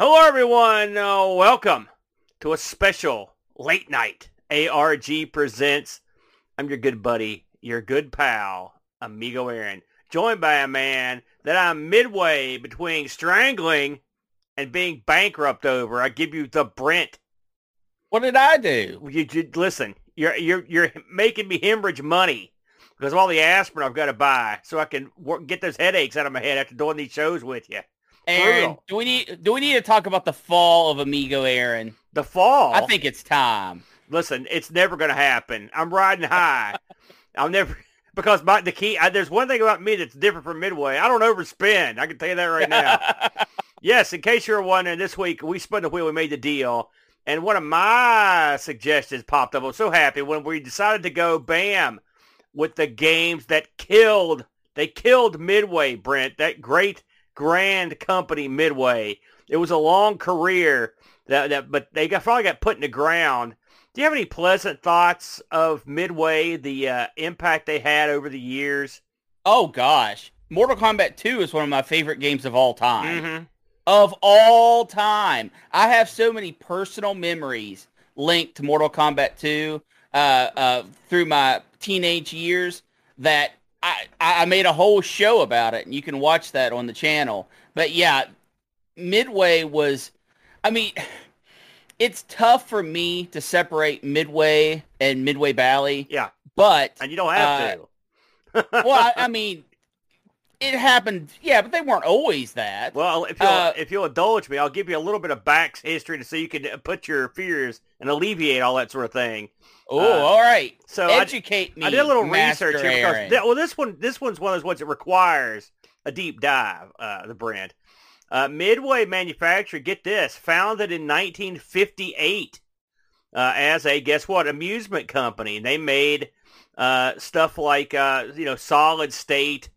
Hello, everyone. Uh, welcome to a special late night ARG presents. I'm your good buddy, your good pal, Amigo Aaron, joined by a man that I'm midway between strangling and being bankrupt over. I give you the Brent. What did I do? You, you listen. You're you're you're making me hemorrhage money because of all the aspirin I've got to buy, so I can work, get those headaches out of my head after doing these shows with you. Aaron, Brutal. do we need do we need to talk about the fall of Amigo Aaron? The fall. I think it's time. Listen, it's never going to happen. I'm riding high. I'll never because my the key. I, there's one thing about me that's different from Midway. I don't overspend. I can tell you that right now. yes, in case you're wondering, this week we spun the wheel. We made the deal, and one of my suggestions popped up. I was so happy when we decided to go bam with the games that killed. They killed Midway, Brent. That great grand company Midway. It was a long career that, that but they got probably got put in the ground. Do you have any pleasant thoughts of Midway, the uh, impact they had over the years? oh gosh, Mortal Kombat 2 is one of my favorite games of all time. Mm-hmm. Of all time, I have so many personal memories linked to Mortal Kombat 2 uh, uh, through my teenage years that I, I made a whole show about it, and you can watch that on the channel. But yeah, Midway was, I mean, it's tough for me to separate Midway and Midway Bally, Yeah, but and you don't have Uh, to. well, I, I mean, it happened. Yeah, but they weren't always that. Well, if you'll, Uh, if you'll indulge me, I'll give you a little bit of back history to so you can put your fears and alleviate all that sort of thing. Oh, uh, all right. So I, Educate me. I did a little Master research here because Aaron. well, this one this one's one of those ones that requires a deep dive. Uh, the brand uh, Midway Manufacturing. Get this, founded in 1958 uh, as a guess what amusement company. They made uh, stuff like uh, you know solid state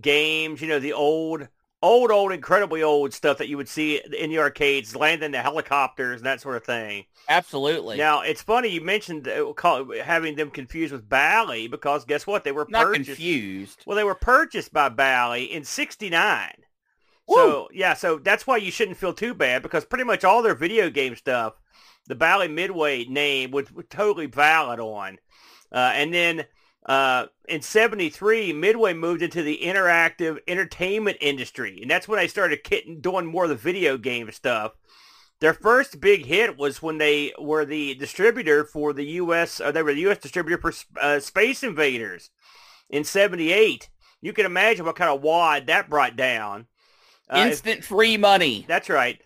games. You know the old. Old, old, incredibly old stuff that you would see in the arcades, landing the helicopters and that sort of thing. Absolutely. Now it's funny you mentioned uh, having them confused with Bally because guess what? They were Not purchased. confused. Well, they were purchased by Bally in '69. So yeah, so that's why you shouldn't feel too bad because pretty much all their video game stuff, the Bally Midway name was, was totally valid on. Uh, and then uh, in '73, Midway moved into the interactive entertainment industry, and that's when they started doing more of the video game stuff. Their first big hit was when they were the distributor for the U.S. Or they were the U.S. distributor for uh, Space Invaders in '78. You can imagine what kind of wad that brought down. Uh, if- Instant free money. that's right.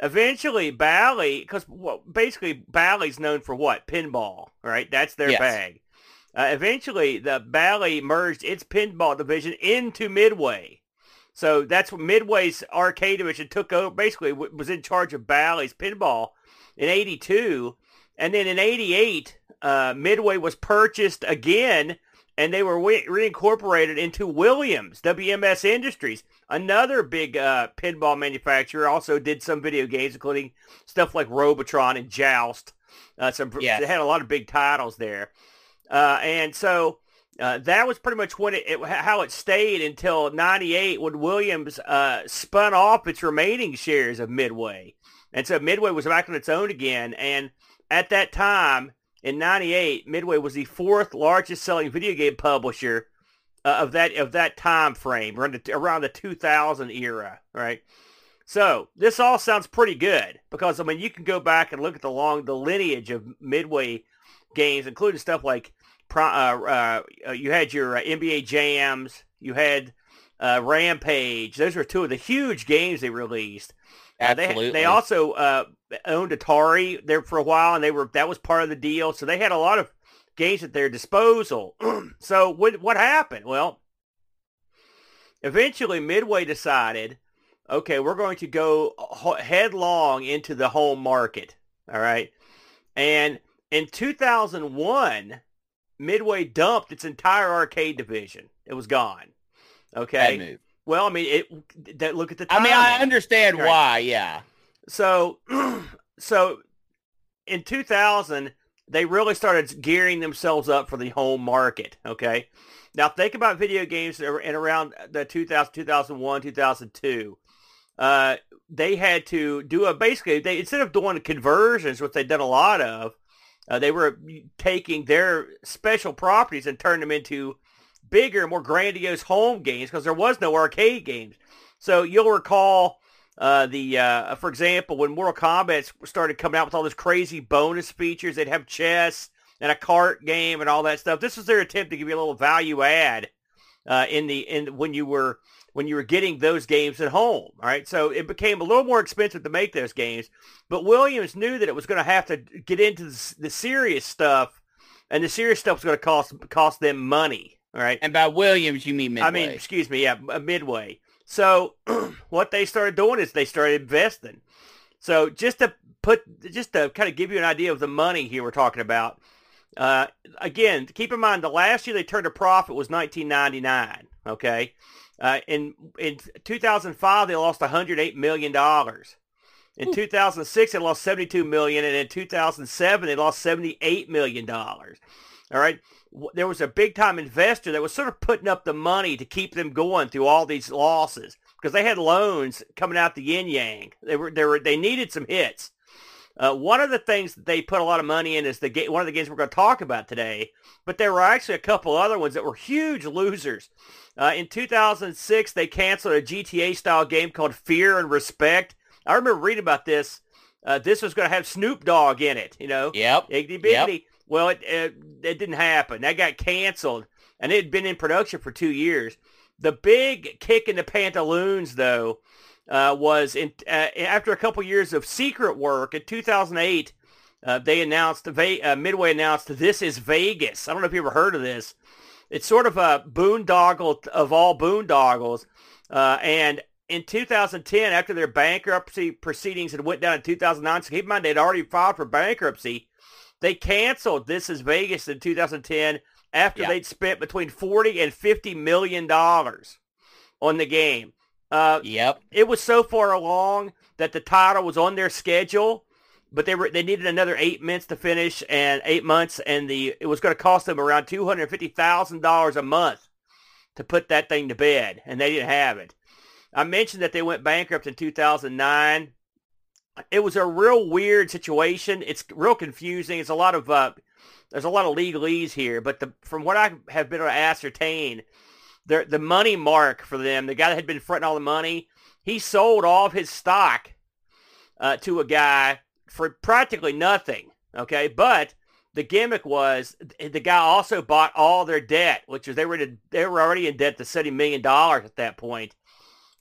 Eventually, Bally, because well, basically Bally's known for what? Pinball, right? That's their Yes. bag. Uh, eventually, the Bally merged its pinball division into Midway. So that's what Midway's arcade division took over, basically w- was in charge of Bally's pinball in 82. And then in 88, uh, Midway was purchased again, and they were re- reincorporated into Williams, WMS Industries another big uh, pinball manufacturer also did some video games, including stuff like Robotron and Joust. Uh, some Yes. they had a lot of big titles there, uh, and so uh, that was pretty much when it, it how it stayed until '98 when Williams uh, spun off its remaining shares of Midway, and so Midway was back on its own again. And at that time in '98, Midway was the fourth largest selling video game publisher uh, of that of that time frame around the, around the 2000 era, right? So this all sounds pretty good because I mean you can go back and look at the long the lineage of Midway games, including stuff like Pro- uh, uh, you had your uh, NBA Jams, you had uh, Rampage. Those were two of the huge games they released. Uh, they, Absolutely. they also uh, owned Atari there for a while, and they were that was part of the deal. So they had a lot of games at their disposal. so what what happened? Well, eventually Midway decided, okay, we're going to go headlong into the home market. All right, and in 2001, Midway dumped its entire arcade division. It was gone. Okay. Well, I mean, it. That look at the. I mean, I understand Right. why. Yeah. So, so in 2000, they really started gearing themselves up for the home market. Okay. Now think about video games in around the 2000, 2001, 2002. uh, they had to do a basically they instead of doing conversions, which they've done a lot of, uh, they were taking their special properties and turning them into bigger, more grandiose home games because there was no arcade games. So you'll recall uh, the, uh, for example, when Mortal Kombat started coming out with all those crazy bonus features, they'd have chess and a cart game and all that stuff. This was their attempt to give you a little value add uh, in the in when you were when you were getting those games at home. All right, so it became a little more expensive to make those games, but Williams knew that it was going to have to get into the, the serious stuff, and the serious stuff was going to cost cost them money. All right, And by Williams, you mean Midway. I mean, excuse me, yeah, uh, Midway. So what they started doing is they started investing. So just to put, just to kind of give you an idea of the money here we're talking about. Uh, again, keep in mind the last year they turned a profit was 1999. Okay, uh, in in 2005 they lost 108 million dollars. In 2006 they lost 72 million, and in 2007 they lost 78 million dollars. All right, there was a big time investor that was sort of putting up the money to keep them going through all these losses because they had loans coming out the yin yang. They were they were they needed some hits. Uh, one of the things that they put a lot of money in is the game, one of the games we're going to talk about today. But there were actually a couple other ones that were huge losers. Uh, in 2006, they canceled a GTA style game called Fear and Respect. I remember reading about this. Uh, this was going to have Snoop Dogg in it. You know, Yep. Iggy Yep. Well, it, it it didn't happen. That got canceled, and it had been in production for two years. The big kick in the pantaloons, though, uh, was in uh, after a couple years of secret work in 2008. Uh, they announced uh, Midway announced this is Vegas. I don't know if you ever heard of this. It's sort of a boondoggle of all boondoggles, uh, and in 2010, after their bankruptcy proceedings had went down in 2009, so keep in mind they'd already filed for bankruptcy. They canceled This Is Vegas in 2010 after Yeah. they'd spent between 40 and 50 million dollars on the game. Uh, Yep. it was so far along that the title was on their schedule, but they were they needed another eight months to finish and eight months, and the it was going to cost them around two hundred fifty thousand dollars a month to put that thing to bed, and they didn't have it. I mentioned that they went bankrupt in two thousand nine. It was a real weird situation. It's real confusing. It's a lot of uh, there's a lot of legalese here, but the, from what I have been able to ascertain, the the money mark for them, the guy that had been fronting all the money, he sold all of his stock uh, to a guy for practically nothing. Okay, but the gimmick was the guy also bought all their debt, which is they were in, they were already in debt to seventy million dollars at that point,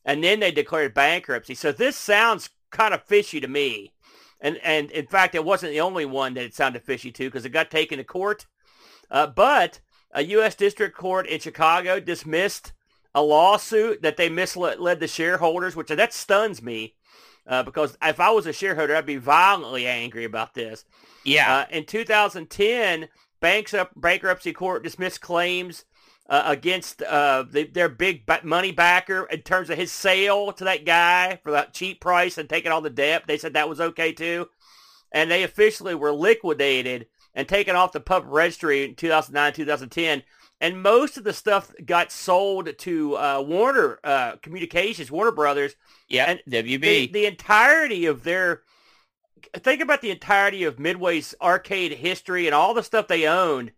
and then they declared bankruptcy. So this sounds kind of fishy to me. And and in fact, it wasn't the only one that it sounded fishy to because it got taken to court. Uh, but a U.S. District Court in Chicago dismissed a lawsuit that they misled the shareholders, which that stuns me uh, because if I was a shareholder, I'd be violently angry about this. Yeah. Uh, in 2010, banks up, bankruptcy court dismissed claims uh, against uh, the, their big money backer in terms of his sale to that guy for that cheap price and taking all the debt. They said that was okay too. And they officially were liquidated and taken off the public registry in 2009, 2010. And most of the stuff got sold to uh, Warner uh, Communications, Warner Brothers, yeah. and WB. the, the entirety of their think about the entirety of Midway's arcade history and all the stuff they owned.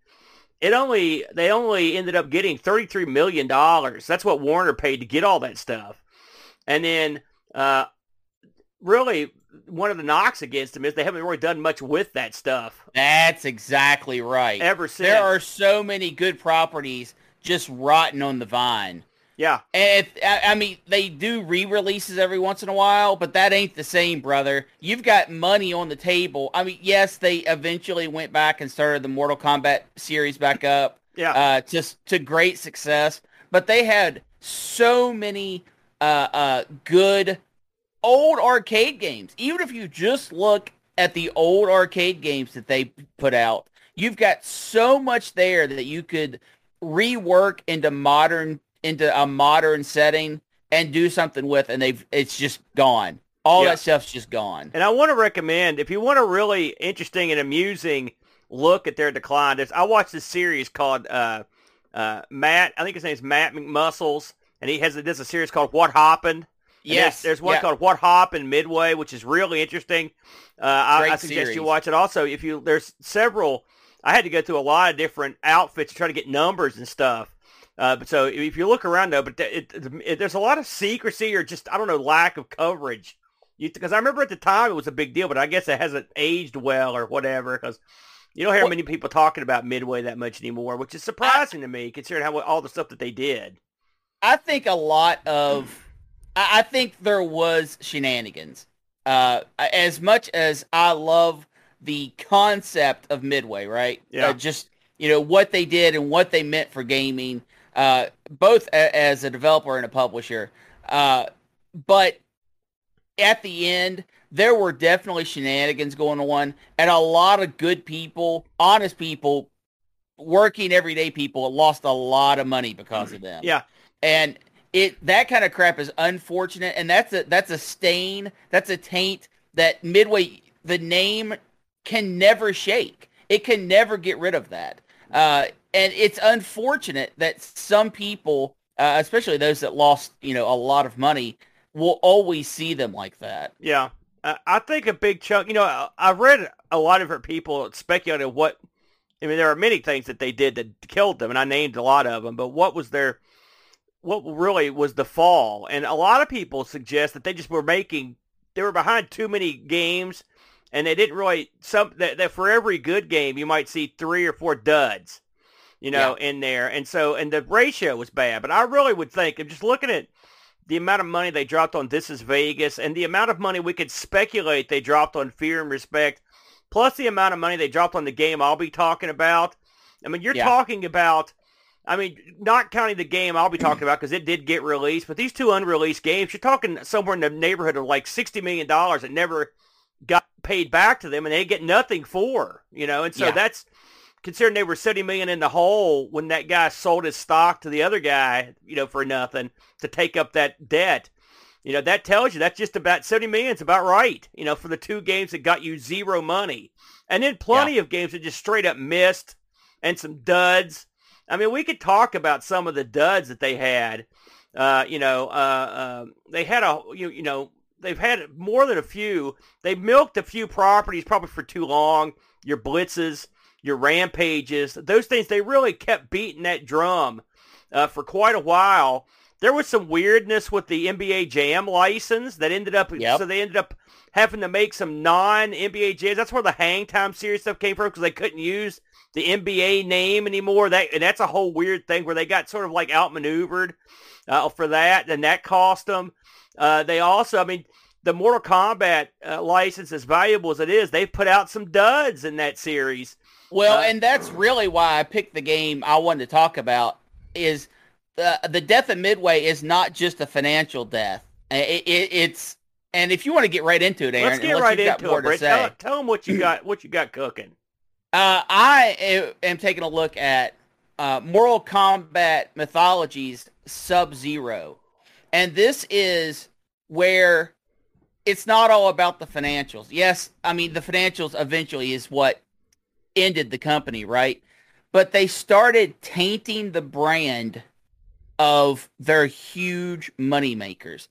It only they only ended up getting thirty three million dollars. That's what Warner paid to get all that stuff. And then uh, really one of the knocks against them is they haven't really done much with that stuff That's exactly right. ever since. There are so many good properties just rotting on the vine. yeah, And if, I, I mean, they do re-releases every once in a while, but that ain't the same, brother. You've got money on the table. I mean, yes, they eventually went back and started the Mortal Kombat series back up, yeah, uh, just to great success. But they had so many uh, uh, good old arcade games. Even if you just look at the old arcade games that they put out, you've got so much there that you could rework into modern into a modern setting and do something with and they've it's just gone. All Yeah. that stuff's just gone. And I want to recommend if you want a really interesting and amusing look at their decline. There's, I watched this series called uh, uh, Matt. I think his name's Matt McMuscles, and he has does a series called What Happened. Yes, there's, there's one yeah. called What Happened Midway, which is really interesting. Uh, I, I suggest series. you watch it. Also, if you there's several, I had to go through a lot of different outfits to try to get numbers and stuff. Uh, but so if you look around though, but it, it, it, there's a lot of secrecy or just I don't know lack of coverage. Because I remember at the time it was a big deal, but I guess it hasn't aged well or whatever. Because you don't hear Well- many people talking about Midway that much anymore, which is surprising to me considering how all the stuff that they did. I think a lot of, I I think there was shenanigans. Uh, as much as I love the concept of Midway, right? Yeah. Uh, just you know what they did and what they meant for gaming, uh, both a- as a developer and a publisher. Uh, but at the end, there were definitely shenanigans going on, and a lot of good people, honest people, working everyday people lost a lot of money because of them Yeah, and it that kind of crap is unfortunate and that's a that's a stain that's a taint that midway the name can never shake it can never get rid of that uh, and it's unfortunate that some people uh, especially those that lost you know a lot of money will always see them like that Yeah, I think a big chunk. You know, I've read a lot of people speculating what. I mean, there are many things that they did that killed them, and I named a lot of them. But what was their, what really was the fall? And a lot of people suggest that they just were making, they were behind too many games, and they didn't really some that, that for every good game you might see three or four duds, you know, in there. And so, and the ratio was bad. But I really would think, I'm just looking at the amount of money they dropped on This Is Vegas and the amount of money we could speculate they dropped on Fear and Respect, plus the amount of money they dropped on the game I'll be talking about. I mean, you're Yeah. talking about, I mean, not counting the game I'll be talking about because it did get released, but these two unreleased games, you're talking somewhere in the neighborhood of like $60 million that never got paid back to them and they get nothing for, you know, and so Yeah. that's considering they were 70 million in the hole when that guy sold his stock to the other guy, you know, for nothing to take up that debt. You know, that tells you that's just about 70 million is about right, you know, for the two games that got you zero money. And then plenty of games that just straight up missed and some duds. I mean, we could talk about some of the duds that they had. Uh, you know, uh, um they had a, you, you know, they've had more than a few. They milked a few properties probably for too long. Your blitzes, your rampages, those things, they really kept beating that drum uh, for quite a while. There was some weirdness with the NBA Jam license that ended up, Yep. so they ended up having to make some non-NBA jams. That's where the Hang Time series stuff came from because they couldn't use the NBA name anymore. That and that's a whole weird thing where they got sort of like outmaneuvered uh, for that, and that cost them. Uh, they also, I mean, the Mortal Kombat uh, license, as valuable as it is, they've put out some duds in that series. Well, Uh, and that's really why I picked the game I wanted to talk about is uh, the death of Midway is not just a financial death. It, it, it's and if you want to get right into it, Aaron, Let's get right into it, to Brett. say. Tell, tell them what you got. What you got cooking? Uh, I am- am taking a look at uh, Mortal Kombat Mythologies Sub-Zero. And this is where it's not all about the financials. Yes, I mean, the financials eventually is what ended the company, right? But they started tainting the brand of their huge money makers.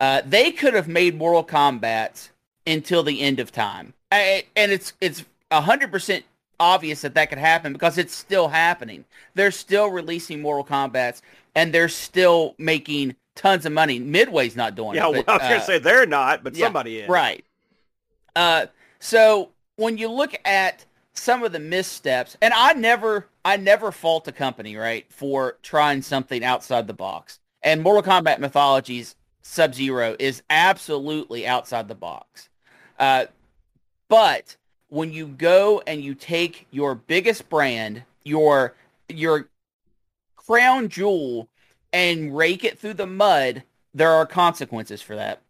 Uh, they could have made Mortal Kombat until the end of time, I, and it's it's hundred percent obvious that that could happen because it's still happening. They're still releasing Mortal Kombat's, and they're still making tons of money. Midway's not doing Yeah, it. Yeah, well, I was going uh, to say they're not, but yeah, somebody is. Right. Uh, so when you look at some of the missteps, and I never, I never fault a company, right, for trying something outside the box. And Mortal Kombat Mythologies Sub-Zero is absolutely outside the box. Uh, but when you go and you take your biggest brand, your your crown jewel, and rake it through the mud, there are consequences for that.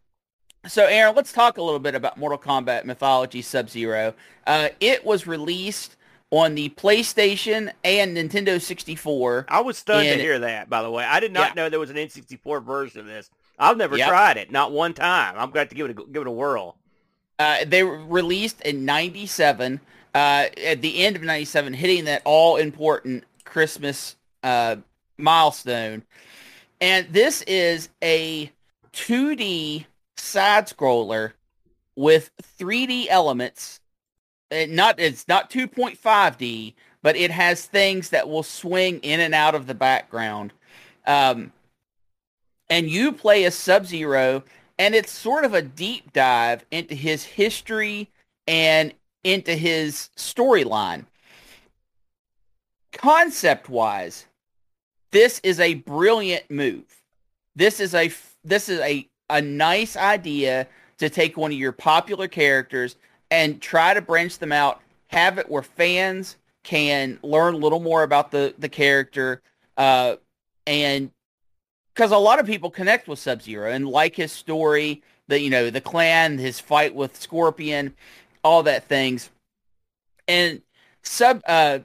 So, Aaron, let's talk a little bit about Mortal Kombat Mythology Sub-Zero. Uh, it was released on the PlayStation and Nintendo 64. I was stunned And- to hear that, by the way. I did not Yeah. know there was an N64 version of this. I've never Yep. tried it, not one time. I'm going to give it a, give it a whirl. Uh, they were released in 97, uh, at the end of 97, hitting that all-important Christmas uh, milestone. And this is a 2D side scroller with 3D elements. It not it's not 2.5D, but it has things that will swing in and out of the background. Um, and you play as Sub-Zero, and it's sort of a deep dive into his history and into his storyline. Concept-wise, this is a brilliant move. This is a this is a a nice idea to take one of your popular characters and try to branch them out, have it where fans can learn a little more about the the character, uh, and because a lot of people connect with Sub Zero and like his story, the you know the clan, his fight with Scorpion, all that things, and sub uh,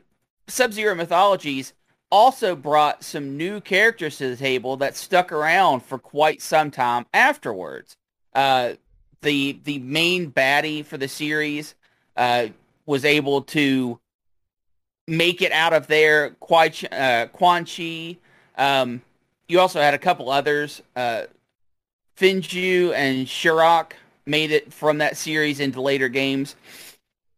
Sub Zero mythologies also brought some new characters to the table that stuck around for quite some time afterwards. Uh, the the main baddie for the series uh, was able to make it out of there. Quan, uh, Quan Chi. Um, you also had a couple others. Uh, Fujin and Shinnok made it from that series into later games.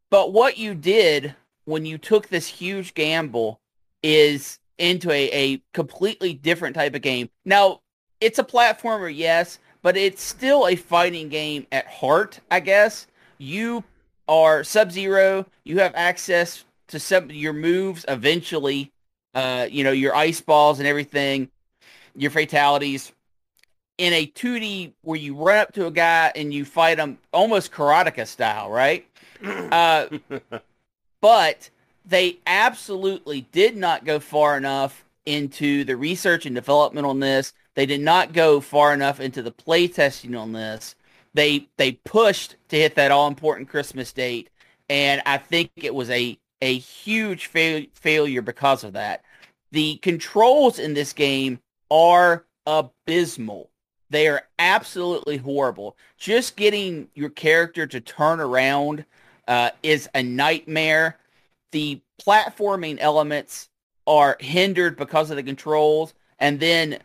But what you did when you took this huge gamble is into a, a completely different type of game. Now, it's a platformer, yes, but it's still a fighting game at heart, I guess. You are Sub-Zero. You have access to some your moves eventually. Uh, you know, your ice balls and everything, your fatalities. In a 2D where you run up to a guy and you fight him almost Karateka style, right? Uh, but they absolutely did not go far enough into the research and development on this. They did not go far enough into the play testing on this. They they pushed to hit that all important Christmas date, and I think it was a a huge fail, failure because of that. The controls in this game are abysmal. They are absolutely horrible. Just getting your character to turn around uh, is a nightmare the platforming elements are hindered because of the controls and then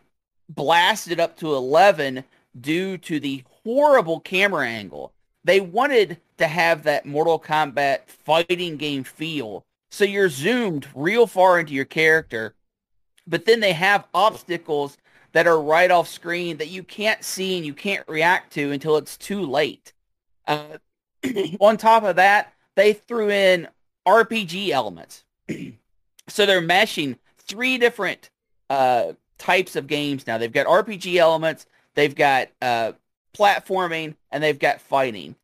blasted up to 11 due to the horrible camera angle. They wanted to have that Mortal Kombat fighting game feel. So you're zoomed real far into your character, but then they have obstacles that are right off screen that you can't see and you can't react to until it's too late. Uh, on top of that, they threw in RPG elements. so they're meshing three different uh, types of games now. They've got RPG elements, they've got uh, platforming, and they've got fighting.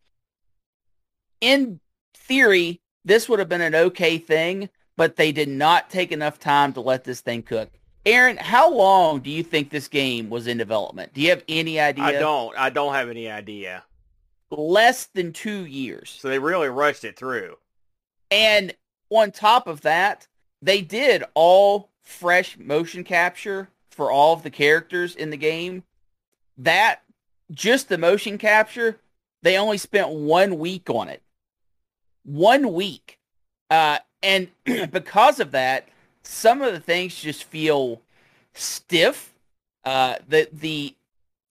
In theory, this would have been an okay thing, but they did not take enough time to let this thing cook. Aaron, how long do you think this game was in development? Do you have any idea? I don't. I don't have any idea. Less than two years. So they really rushed it through. And on top of that, they did all fresh motion capture for all of the characters in the game. That, just the motion capture, they only spent one week on it. One week. Uh, and because of that, some of the things just feel stiff. Uh, the the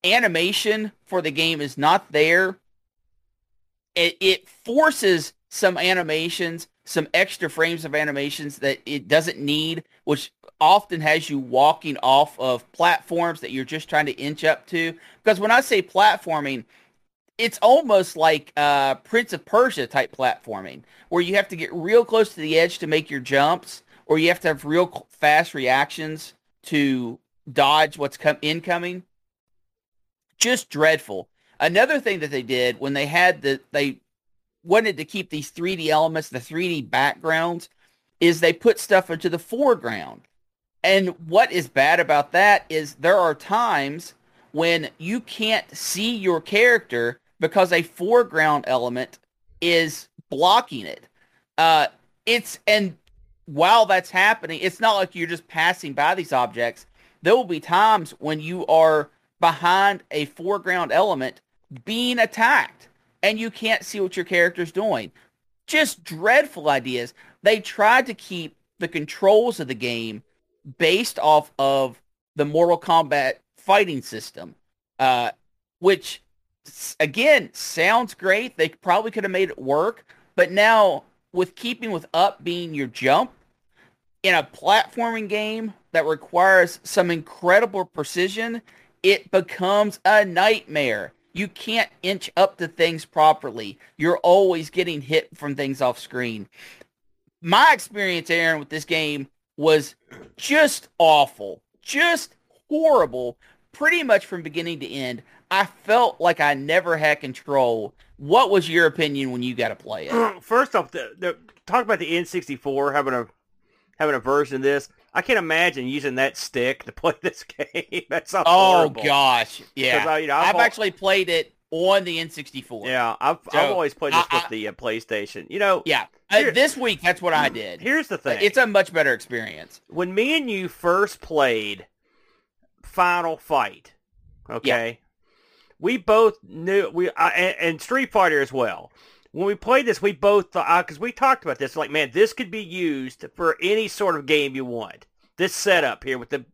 animation for the game is not there. It, it forces some animations some extra frames of animations that it doesn't need, which often has you walking off of platforms that you're just trying to inch up to. Because when I say platforming, it's almost like uh, Prince of Persia type platforming, where you have to get real close to the edge to make your jumps, or you have to have real fast reactions to dodge what's come incoming. Just dreadful. Another thing that they did when they had the they wanted to keep these 3D elements, the 3D backgrounds, is they put stuff into the foreground. And what is bad about that is there are times when you can't see your character because a foreground element is blocking it. Uh, it's and while that's happening, it's not like you're just passing by these objects. There will be times when you are behind a foreground element being attacked and you can't see what your character's doing. Just dreadful ideas. They tried to keep the controls of the game based off of the Mortal Kombat fighting system. Uh, which again sounds great. They probably could have made it work, but now with keeping with up being your jump in a platforming game that requires some incredible precision, it becomes a nightmare. You can't inch up to things properly. You're always getting hit from things off screen. My experience, Aaron, with this game was just awful, just horrible, pretty much from beginning to end. I felt like I never had control. What was your opinion when you got to play it? First off, the, the, talk about the N64 having a having a version of this. I can't imagine using that stick to play this game. That's oh horrible. gosh, yeah. I, you know, I've, I've actually played it on the N64. Yeah, I've so, I've always played this I, with the uh, PlayStation. You know, yeah. Uh, this week, that's what I did. Here's the thing: it's a much better experience. When me and you first played Final Fight, okay, yeah. we both knew we uh, and, and, Street Fighter as well. When we played this, we both thought because uh, we talked about this, like, man, this could be used for any sort of game you want. This setup here with the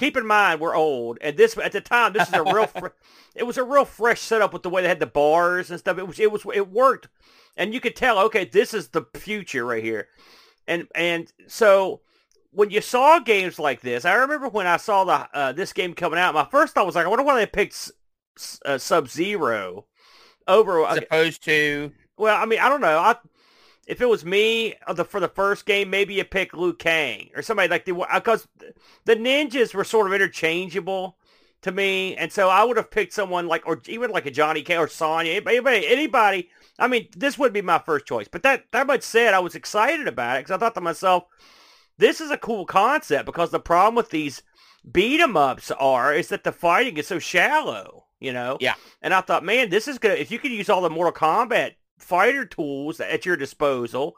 keep in mind we're old, and this at the time this is a real. Fr- it was a real fresh setup with the way they had the bars and stuff. It was it was it worked, and you could tell. Okay, this is the future right here, and and so when you saw games like this, I remember when I saw the uh, this game coming out. My first thought was like, I wonder why they picked uh, Sub Zero over as opposed to. Well, I mean, I don't know. I if it was me uh, the, for the first game, maybe you pick Liu Kang or somebody like the because the ninjas were sort of interchangeable to me, and so I would have picked someone like or even like a Johnny Cage or Sonya, anybody, anybody. I mean, this would be my first choice. But that that much said, I was excited about it because I thought to myself, this is a cool concept because the problem with these beat 'em ups are is that the fighting is so shallow, you know. Yeah. And I thought, man, this is good. If you could use all the Mortal Kombat fighter tools at your disposal,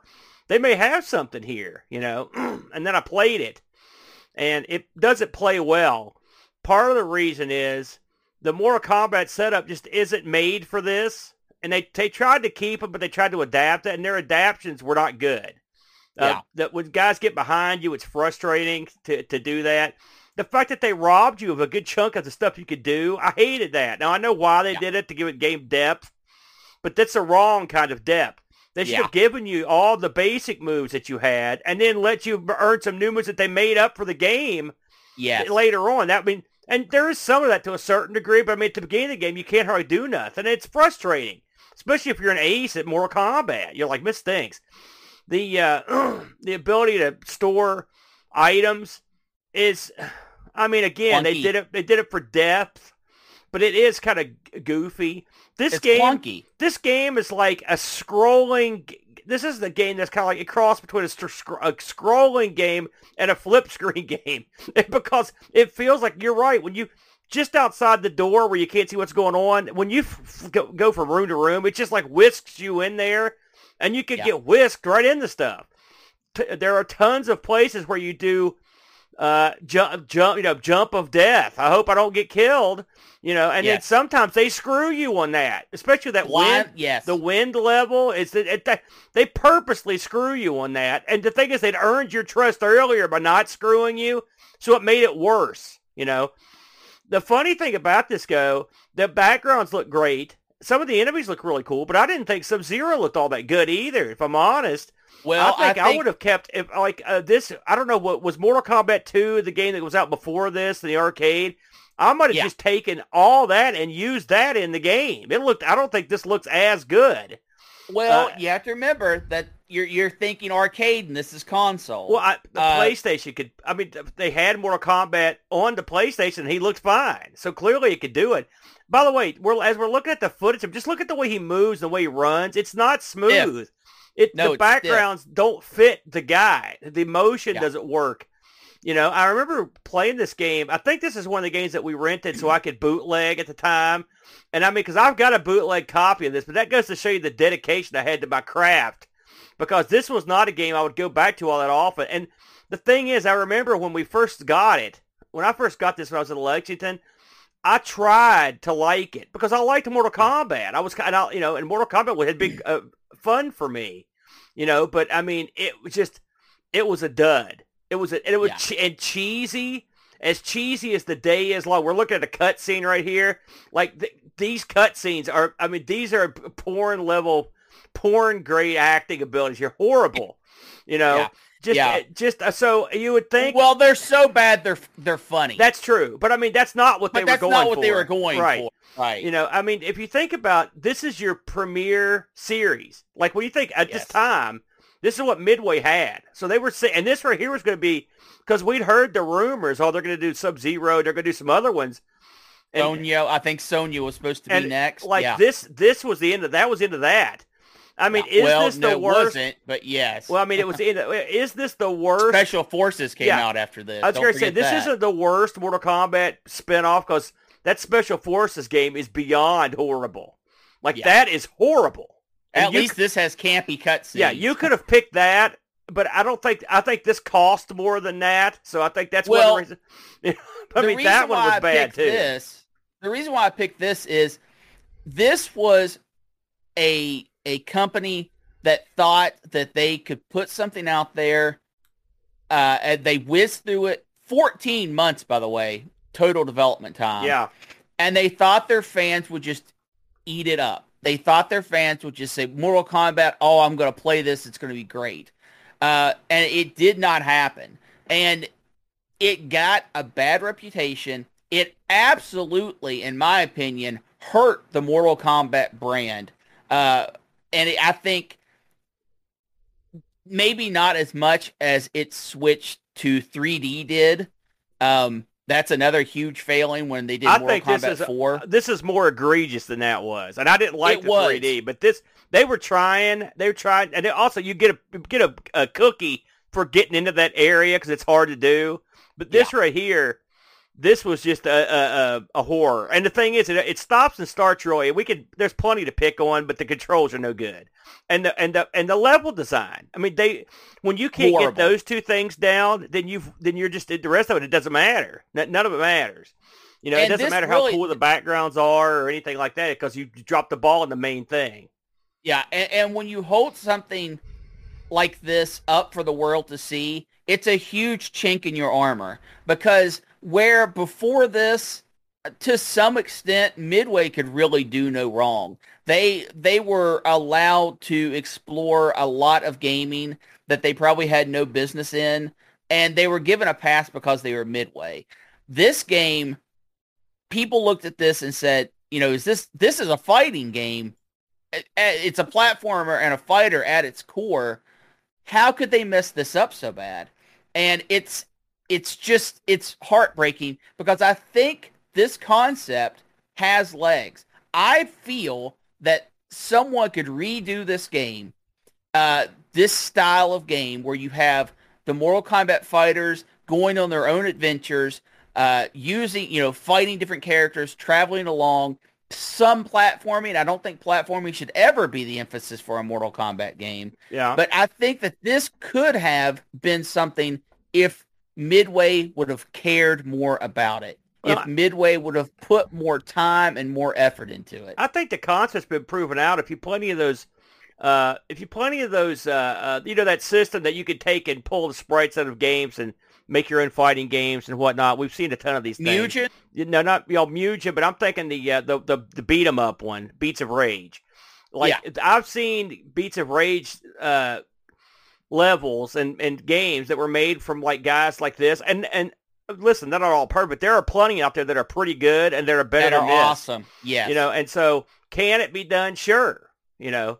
they may have something here, you know. and then I played it, and it doesn't play well. Part of the reason is the Mortal Kombat setup just isn't made for this, and they they tried to keep it, but they tried to adapt it, and their adaptations were not good. Uh, yeah. Uh, that when guys get behind you, it's frustrating to to do that. The fact that they robbed you of a good chunk of the stuff you could do, I hated that. Now I know why they yeah. did it to give it game depth, but that's the wrong kind of depth. They should yeah. have given you all the basic moves that you had, and then let you earn some new moves that they made up for the game. Yeah. Later on, that I mean, and there is some of that to a certain degree, but I mean, at the beginning of the game, you can't hardly do nothing. It's frustrating, especially if you're an ace at Mortal Kombat. You're like, miss things. The uh, the ability to store items is, I mean, again, they did it. They did it for depth, but it is kind of goofy. This it's game, clunky. this game is like a scrolling. This is the game that's kind of like a cross between a, a scrolling game and a flip screen game, because it feels like you're right when you just outside the door where you can't see what's going on. When you f- go from room to room, it just like whisks you in there, and you can yeah. get whisked right into stuff. T- there are tons of places where you do uh, jump, jump, you know, jump of death. I hope I don't get killed, you know. And yes. then sometimes they screw you on that, especially that wind. Yes, the wind level is that it, they purposely screw you on that. And the thing is, they'd earned your trust earlier by not screwing you, so it made it worse. You know. The funny thing about this, go, the backgrounds look great. Some of the enemies look really cool, but I didn't think Sub Zero looked all that good either. If I'm honest. Well, I think I. I would have kept if like uh, this. I don't know what was Mortal Kombat 2, the game that was out before this, in the arcade. I might have yeah. just taken all that and used that in the game. It looked. I don't think this looks as good. Well, uh, you have to remember that you're you're thinking arcade and this is console. Well, I, the uh, PlayStation could. I mean, they had Mortal Kombat on the PlayStation. He looked fine, so clearly it could do it. By the way, we're as we're looking at the footage, just look at the way he moves, the way he runs. It's not smooth. It no, the backgrounds stiff. don't fit the guy. The motion yeah. doesn't work. You know, I remember playing this game. I think this is one of the games that we rented so I could bootleg at the time. And I mean, because I've got a bootleg copy of this, but that goes to show you the dedication I had to my craft. Because this was not a game I would go back to all that often. And the thing is, I remember when we first got it, when I first got this when I was in Lexington, I tried to like it because I liked Mortal Kombat. I was kind of, you know, and Mortal Kombat had been uh, fun for me, you know. But I mean, it was just, it was a dud. It was a, it was yeah. che- and cheesy, as cheesy as the day is long, we're looking at a cut scene right here. Like th- these cut scenes are, I mean, these are porn level, porn grade acting abilities. You're horrible, you know. Yeah. Just, Yeah. just uh, so you would think. Well, they're so bad they're they're funny. that's true, but I mean, that's not what they but were that's going not what for. they were going right. for. Right. You know, I mean, if you think about this is your premiere series. Like what do you think at Yes. this time, this is what Midway had. So they were saying, and this right here was going to be because we'd heard the rumors. Oh, they're going to do Sub Zero. They're going to do some other ones. And, Sonya, I think Sonya was supposed to be next. like yeah. this, this was the end of that. Was into that. I mean, is well, this no, the it worst? wasn't, but yes. Well, I mean, it was. In, is this the worst? Special Forces came Yeah. out after this. I was going to say this isn't the worst Mortal Kombat spinoff because that Special Forces game is beyond horrible. Like Yeah. that is horrible. And At least this has campy cutscenes. Yeah, you could have picked that, but I don't think I think this cost more than that. So I think that's Well, one of the reasons. I mean, reason that one was I bad too. This, the reason why I picked this is this was a a company that thought that they could put something out there. Uh, and they whizzed through it. 14 months, by the way, total development time. Yeah, and they thought their fans would just eat it up. They thought their fans would just say, Mortal Kombat, oh, I'm going to play this. It's going to be great. Uh, and it did not happen. And it got a bad reputation. It absolutely, in my opinion, hurt the Mortal Kombat brand. Uh, and it, I think maybe not as much as it switched to 3D did. Um, that's another huge failing when they did I Mortal think this is 4. this is more egregious than that was, and I didn't like It the was. 3D. But this, they were trying. They were trying, and also you get a get a, a cookie for getting into that area because it's hard to do. But this right here, this was just a a, a, a horror. And the thing is, it, it stops and starts Roy. We could there's plenty to pick on, but the controls are no good. And the and the and the level design. I mean, they when you can't Horrible. get those two things down, then you've then you're just the rest of it. It doesn't matter. None of it matters. You know, it doesn't matter really- how cool the backgrounds are or anything like that because you drop the ball in the main thing. Yeah, and, and when you hold something like this up for the world to see, it's a huge chink in your armor because where before this, to some extent, Midway could really do no wrong. They they were allowed to explore a lot of gaming that they probably had no business in, and they were given a pass because they were Midway. This game, people looked at this and said, you know, is this this is a fighting game? it's a platformer and a fighter at its core. How could they mess this up so bad? And it's it's just it's heartbreaking because I think this concept has legs. I feel that someone could redo this game, uh, this style of game where you have the Mortal Kombat fighters going on their own adventures, uh, using you know fighting different characters, traveling along, some platforming. I don't think platforming should ever be the emphasis for a Mortal Kombat game. Yeah. But I think that this could have been something if Midway would have cared more about it. Well, if Midway would have put more time and more effort into it. I think the concept's been proven out. If you play any of those, uh, if you play any of those, uh, uh, you know, that system that you could take and pull the sprites out of games and make your own fighting games and whatnot. We've seen a ton of these things. Mugen? No, not you know, Mugen, but I'm thinking the uh, the the the beat 'em up one, Beats of Rage. Like I've seen Beats of Rage uh, levels and and games that were made from like guys like this, and and listen, they're not all perfect. There are plenty out there that are pretty good and that are better That than are this. awesome. Yeah. You know, and so can it be done? Sure. You know,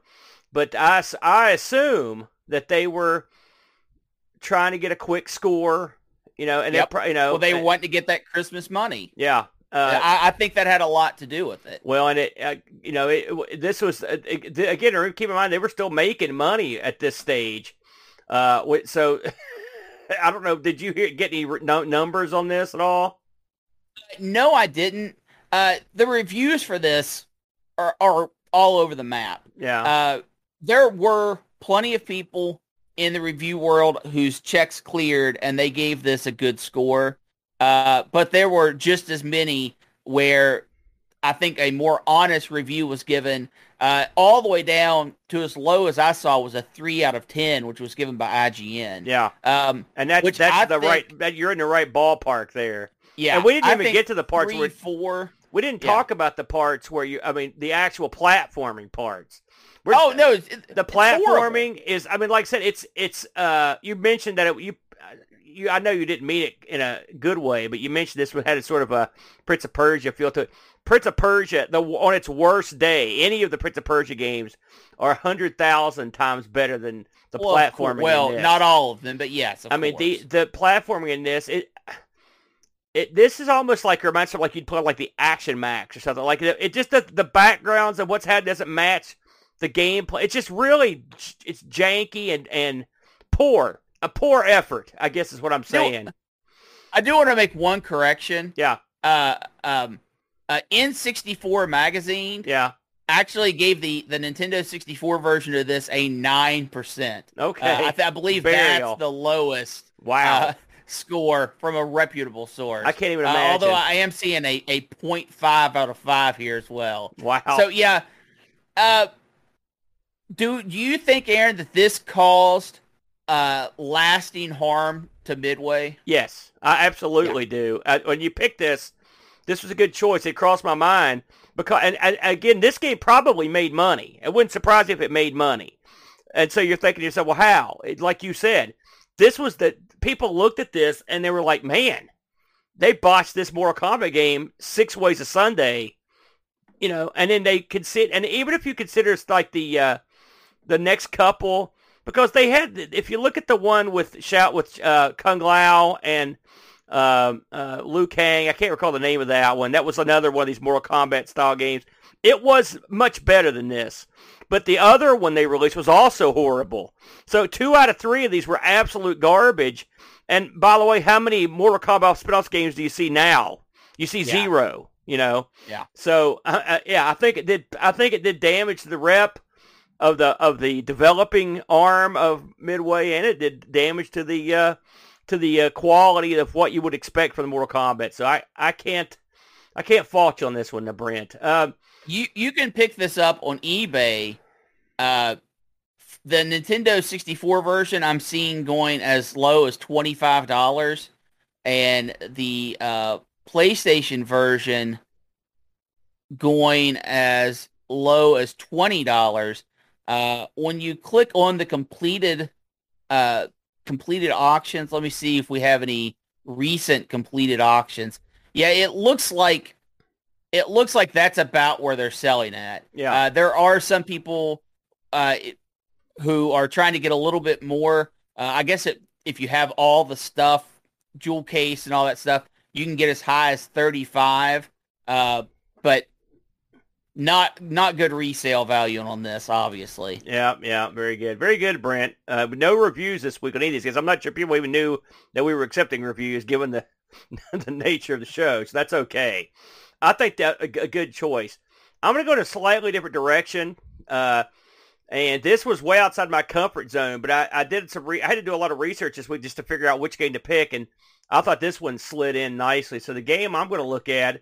but I, I assume that they were trying to get a quick score, you know, and Yep. they, you know, well, they uh, want to get that Christmas money. yeah. Uh, I, I think that had a lot to do with it. well, and it, uh, you know, it, it- this was uh, it, again. Keep in mind they were still making money at this stage. Uh, so I don't know. Did you hear, get any numbers on this at all? No, I didn't. Uh, the reviews for this are, are all over the map. Yeah. Uh, there were plenty of people in the review world whose checks cleared and they gave this a good score. Uh, but there were just as many where I think a more honest review was given uh, all the way down to as low as I saw was a three out of ten, which was given by IGN. Yeah, um, and that's which that's I the think- right. You're in the right ballpark there. yeah. and we didn't I even get to the parts three, where four. we didn't Yeah. talk about the parts where you. I mean, the actual platforming parts. We're- Oh no, it- the platforming is. I mean, like I said, it's it's. Uh, you mentioned that it, you. You, I know you didn't mean it in a good way, but you mentioned this one had a sort of a Prince of Persia feel to it. Prince of Persia, the on its worst day, any of the Prince of Persia games are hundred thousand times better than the Well, of course- platforming. in Well, not all of them, but yes. Of I mean, the the platforming in this, it, it this is almost like reminds me of like you'd put like the Action Max or something. Like it, it just the the backgrounds and what's had doesn't match the gameplay. It's just really it's janky and and poor. A poor effort, I guess is what I'm No, saying. I do want to make one correction. Yeah, Uh, um, uh, N64 magazine yeah. actually gave the, the Nintendo 64 version of this a 9%. Okay. Uh, I, th- I believe Burial. that's the lowest wow. uh, score from a reputable source. I can't even Uh, imagine. although I am seeing a, a 0.5 out of 5 here as well. wow. So, yeah. Uh, do, do you think, Aaron, that this caused uh, lasting harm to Midway? Yes, I absolutely do. Uh, when you pick this, this was a good choice. It crossed my mind because, and, and again, this game probably made money. It wouldn't surprise you if it made money. And so you're thinking to yourself, well, how? It, like you said, this was the people looked at this and they were like, man, they botched this Mortal Kombat game six ways a Sunday, you know. And then they consider, and even if you consider it's like the uh, the next couple because they had if you look at the one with shout with uh, Kung Lao and um, uh, Liu Kang, I can't recall the name of that one. That was another one of these Mortal Kombat style games. It was much better than this, but the other one they released was also horrible. So two out of three of these were absolute garbage. And by the way, how many Mortal Kombat spin-off games do you see now? You see Yeah. zero. You know. Yeah. So uh, uh, yeah, I think it did. I think it did damage to the rep of the of the developing arm of Midway, and it did damage to the uh, to the uh, quality of what you would expect from the Mortal Kombat. So I, I can't I can't fault you on this one, Brent. Um, You you can pick this up on eBay. Uh, the Nintendo 64 version I'm seeing going as low as twenty five dollars, and the uh, PlayStation version going as low as twenty dollars. Uh, when you click on the completed uh, completed auctions, let me see if we have any recent completed auctions. Yeah, it looks like it looks like that's about where they're selling at. Yeah. Uh, there are some people uh, who are trying to get a little bit more. Uh, I guess it, if you have all the stuff, jewel case and all that stuff, you can get as high as 35. Uh, but not not good resale value on this, obviously. yeah, yeah, very good, very good, Brent. Uh, no reviews this week on any of these because I'm not sure people even knew that we were accepting reviews given the the nature of the show. So that's okay. I think that a, a good choice. I'm going to go in a slightly different direction. Uh, and this was way outside my comfort zone, but I, I did some. Re- I had to do a lot of research this week just to figure out which game to pick, and I thought this one slid in nicely. So the game I'm going to look at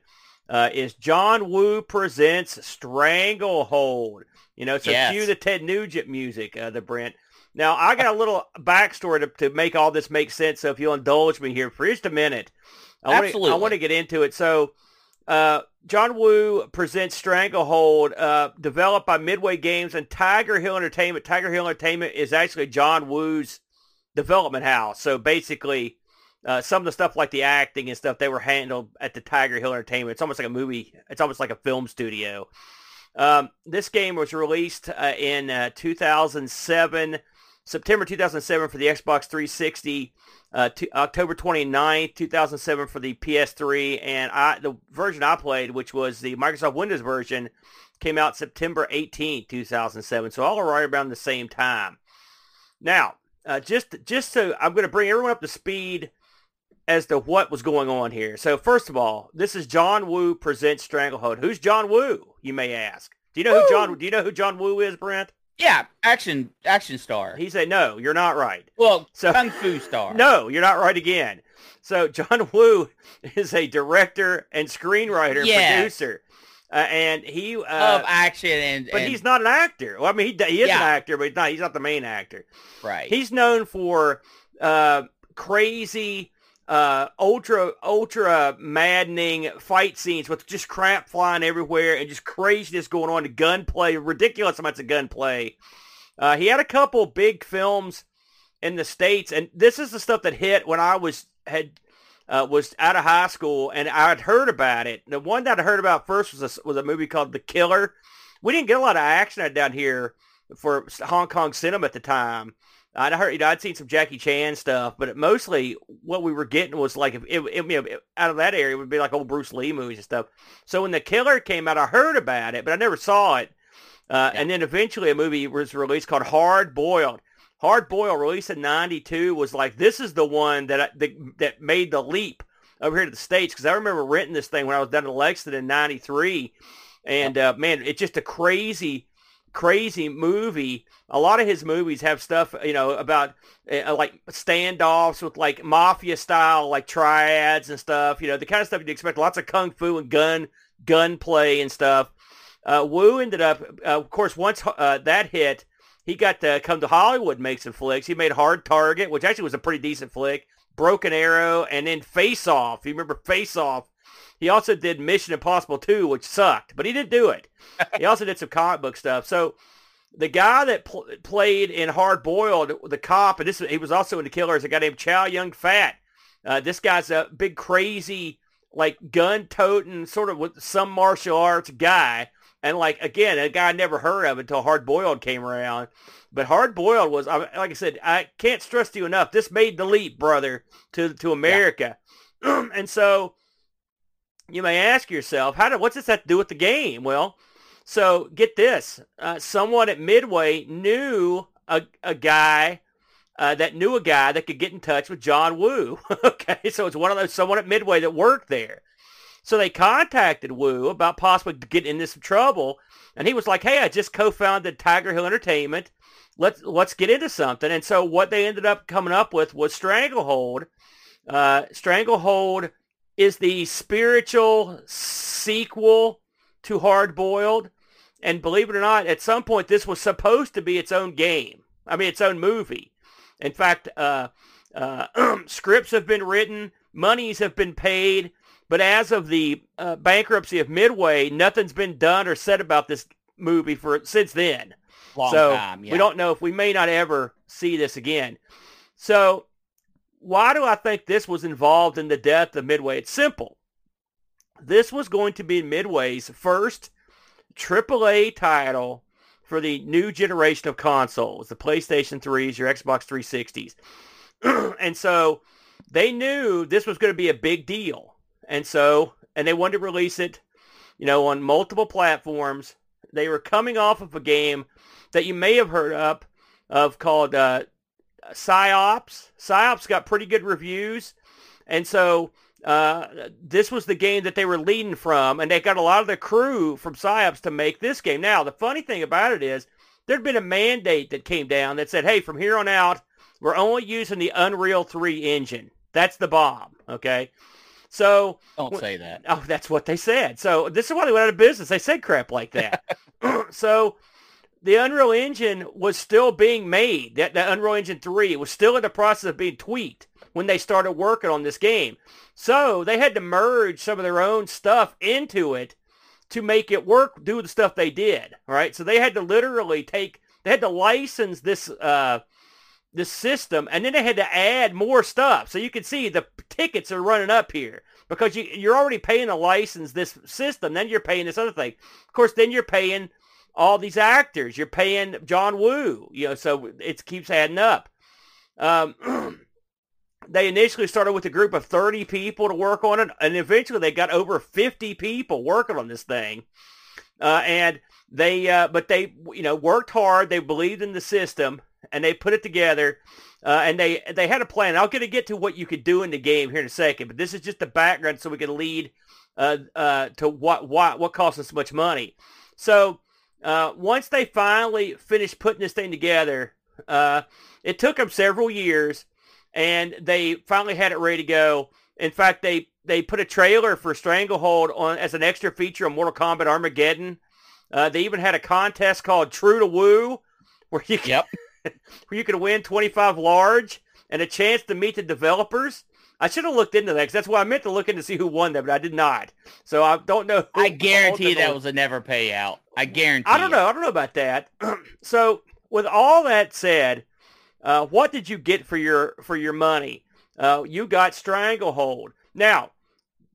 uh, is John Woo presents Stranglehold. You know, so Yes. cue the Ted Nugent music, uh, the Brent. Now I got a little backstory to, to make all this make sense. So if you'll indulge me here for just a minute, I want to I want to get into it. So. Uh, John Woo presents Stranglehold, uh, developed by Midway Games and Tiger Hill Entertainment. Tiger Hill Entertainment is actually John Woo's development house. So basically, uh, some of the stuff like the acting and stuff, they were handled at the Tiger Hill Entertainment. It's almost like a movie. It's almost like a film studio. Um, this game was released uh, in uh, 2007, September 2007 for the Xbox 360, uh, to, October 29th, 2007 for the PS3, and I, the version I played, which was the Microsoft Windows version, came out September 18th, 2007. So all right around the same time. Now, uh, just just so I'm going to bring everyone up to speed as to what was going on here. So first of all, this is John Woo presents Stranglehold. Who's John Woo? You may ask. Do you know who John? Do you know who John Woo is, Brent? Yeah, action action star. He said, "No, you're not right." well, So- kung fu star. No, you're not right again. So John Woo is a director and screenwriter Yes. producer. uh, and he uh, of action and but and- he's not an actor. Well, I mean, he he is an actor, but he's not he's not the main actor. right. He's known for uh, crazy, uh, ultra ultra maddening fight scenes with just crap flying everywhere and just craziness going on. The gunplay, ridiculous amounts of gunplay. Uh, he had a couple big films in the states, and this is the stuff that hit when I was had uh, was out of high school, and I had heard about it. The one that I heard about first was a, was a movie called The Killer. We didn't get a lot of action down here for Hong Kong cinema at the time. I'd heard, you know, I'd seen some Jackie Chan stuff, but it, mostly what we were getting was like, if it, it, you know, out of that area, it would be like old Bruce Lee movies and stuff. So when The Killer came out, I heard about it, but I never saw it. Uh, Yeah. And then eventually a movie was released called Hard Boiled. Hard Boiled, released in '92, was like this is the one that I, that, that made the leap over here to the states because I remember renting this thing when I was down in Lexington in '93, and uh, man, it's just a crazy, crazy movie. A lot of his movies have stuff, you know, about uh, like standoffs with like mafia style, like triads and stuff. You know, the kind of stuff you'd expect. Lots of kung fu and gun gunplay and stuff. Uh, Woo ended up, uh, of course, once uh, that hit, he got to come to Hollywood and make some flicks. He made Hard Target, which actually was a pretty decent flick, Broken Arrow, and then Face Off. You remember Face Off? He also did Mission Impossible 2, which sucked, but he didn't do it. he also did some comic book stuff. So the guy that pl- played in Hard Boiled, the cop, and this he was also in The Killer, is a guy named Chow Yun-fat. Uh, this guy's a big, crazy, like gun-toting, sort of with some martial arts guy. And like again, a guy I never heard of until Hard Boiled came around. But Hard Boiled was, I- like I said, I can't stress to you enough. This made the leap, brother, to to America. and so you may ask yourself, how did what's this have to do with the game? Well, so get this: uh, someone at Midway knew a a guy. Uh, that knew a guy that could get in touch with John Woo. okay, so it's one of those someone at Midway that worked there. So they contacted Woo about possibly getting into some trouble, and he was like, "Hey, I just co-founded Tiger Hill Entertainment. Let's let's get into something." And so what they ended up coming up with was Stranglehold. Uh, Stranglehold is the spiritual sequel to Hard Boiled, and believe it or not, at some point this was supposed to be its own game. I mean, its own movie. In fact, uh, uh, scripts have been written, monies have been paid. But as of the uh, bankruptcy of Midway, nothing's been done or said about this movie for since then. Long so time. Yeah. we don't know if we may not ever see this again. So why do I think this was involved in the death of Midway? It's simple. This was going to be Midway's first AAA title for the new generation of consoles, the PlayStation 3s, your Xbox 360s. and so they knew this was going to be a big deal. And so, and they wanted to release it, you know, on multiple platforms. They were coming off of a game that you may have heard of, of called uh, Psi-Ops. Psi-Ops got pretty good reviews. And so uh, this was the game that they were leading from, and they got a lot of the crew from Psi-Ops to make this game. Now, the funny thing about it is there'd been a mandate that came down that said, hey, from here on out, we're only using the Unreal 3 engine. That's the bomb, okay? So Don't say that. Oh, that's what they said. So this is why they went out of business. They said crap like that. so the Unreal Engine was still being made. That the Unreal Engine 3 was still in the process of being tweaked when they started working on this game. So they had to merge some of their own stuff into it to make it work, do the stuff they did, right? So they had to literally take, they had to license this, uh, this system, and then they had to add more stuff. So you can see the tickets are running up here because you, you're already paying to license this system. Then you're paying this other thing. Of course, then you're paying all these actors. You're paying John Woo, you know, so it keeps adding up. Um, they initially started with a group of 30 people to work on it, and eventually they got over 50 people working on this thing. Uh, and they, uh, but they, you know, worked hard. They believed in the system, and they put it together. Uh, and they they had a plan. I'm going to get to what you could do in the game here in a second, but this is just the background so we can lead uh, uh, to what what what cost us much money. So uh, once they finally finished putting this thing together, uh, it took them several years, and they finally had it ready to go. In fact, they they put a trailer for Stranglehold on as an extra feature on Mortal Kombat Armageddon. Uh, they even had a contest called True to Woo, where you Yep. where you could win 25 large and a chance to meet the developers. I should have looked into that because that's why I meant to look in to see who won that, but I did not. So I don't know. Who I guarantee that was a never payout. I guarantee. I don't it. know. I don't know about that. so with all that said, uh, what did you get for your for your money? Uh, you got Stranglehold. Now,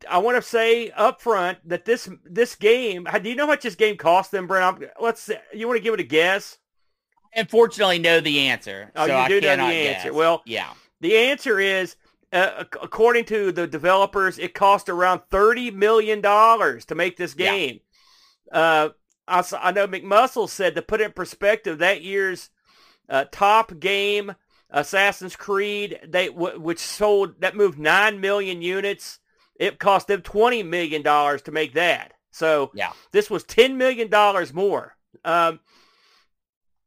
I want to say up front that this this game. Do you know how much this game cost them, Brent? I'm- Let's. You want to give it a guess? Unfortunately, know the answer. Oh, so you I do know the answer. guess. Well, yeah. The answer is, uh, according to the developers, it cost around thirty million dollars to make this Yeah. game. I, I, s- I know McMuscle said to put it in perspective, that year's uh, top game, Assassin's Creed, they w- which sold that moved nine million units. It cost them twenty million dollars to make that. So Yeah. this was ten million dollars more. Um,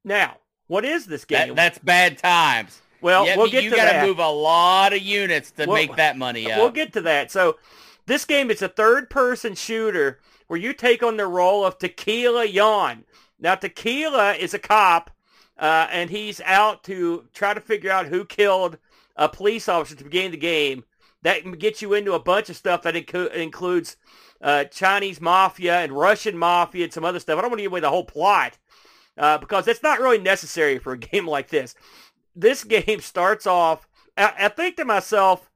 now, what is this game? That, that's bad times. Well, Yeah, we'll get you to gotta that. move a lot of units to Well, make that money up. We'll get to that. So this game is a third-person shooter where you take on the role of Tequila Yuen. Now, Tequila is a cop, uh, and he's out to try to figure out who killed a police officer to begin the game. That gets you into a bunch of stuff that inco- includes uh, Chinese mafia and Russian mafia and some other stuff. I don't want to give away the whole plot uh, because it's not really necessary for a game like this. This game starts off. I, I think to myself,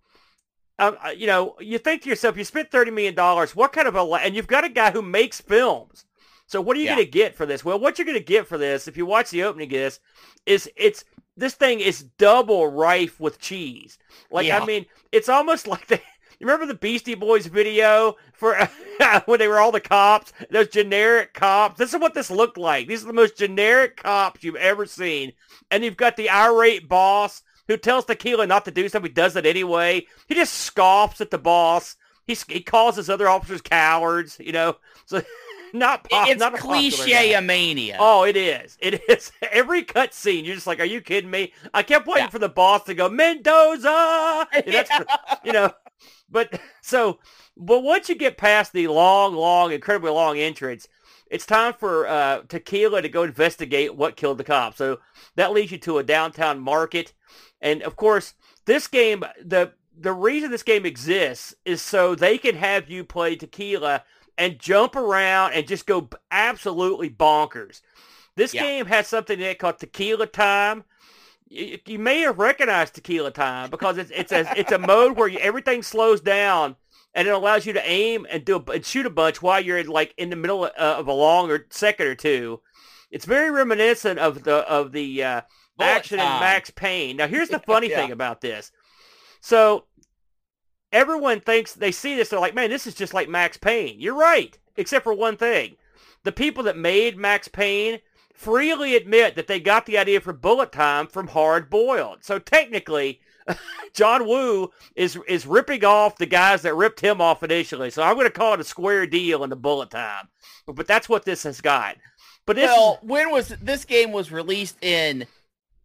um, uh, you know, you think to yourself, you spent thirty million dollars. What kind of a and you've got a guy who makes films. So what are you Yeah. going to get for this? Well, what you're going to get for this, if you watch the opening of this, is it's this thing is double rife with cheese. Like Yeah. I mean, it's almost like the. You remember the Beastie Boys video for when they were all the cops? Those generic cops. This is what this looked like. These are the most generic cops you've ever seen. And you've got the irate boss who tells Tequila not to do something. He does it anyway. He just scoffs at the boss. He, he calls his other officers cowards, you know. So not pop, it's not a cliche mania. Oh, it is. It is. Every cut scene, you're just like, are you kidding me? I kept waiting Yeah. for the boss to go, Mendoza! That's, you know, but so, but once you get past the long, long, incredibly long entrance, it's time for uh, Tequila to go investigate what killed the cop. So that leads you to a downtown market. And of course, this game, the the reason this game exists is so they can have you play Tequila and jump around and just go absolutely bonkers. This Yeah. game has something in it called Tequila Time. You, you may have recognized Tequila Time because it's it's a it's a mode where you, everything slows down and it allows you to aim and do a, and shoot a bunch while you're in, like in the middle of, of a long or second or two. It's very reminiscent of the of the uh, action in. Max Payne. Now here's the funny Yeah. thing about this. So everyone thinks they see this, they're like, man, this is just like Max Payne. You're right, except for one thing. The people that made Max Payne freely admit that they got the idea for bullet time from Hard Boiled. So technically, John Woo is is ripping off the guys that ripped him off initially. So I'm going to call it a square deal in the bullet time. But, that's what this has got. But this well, when was this game was released in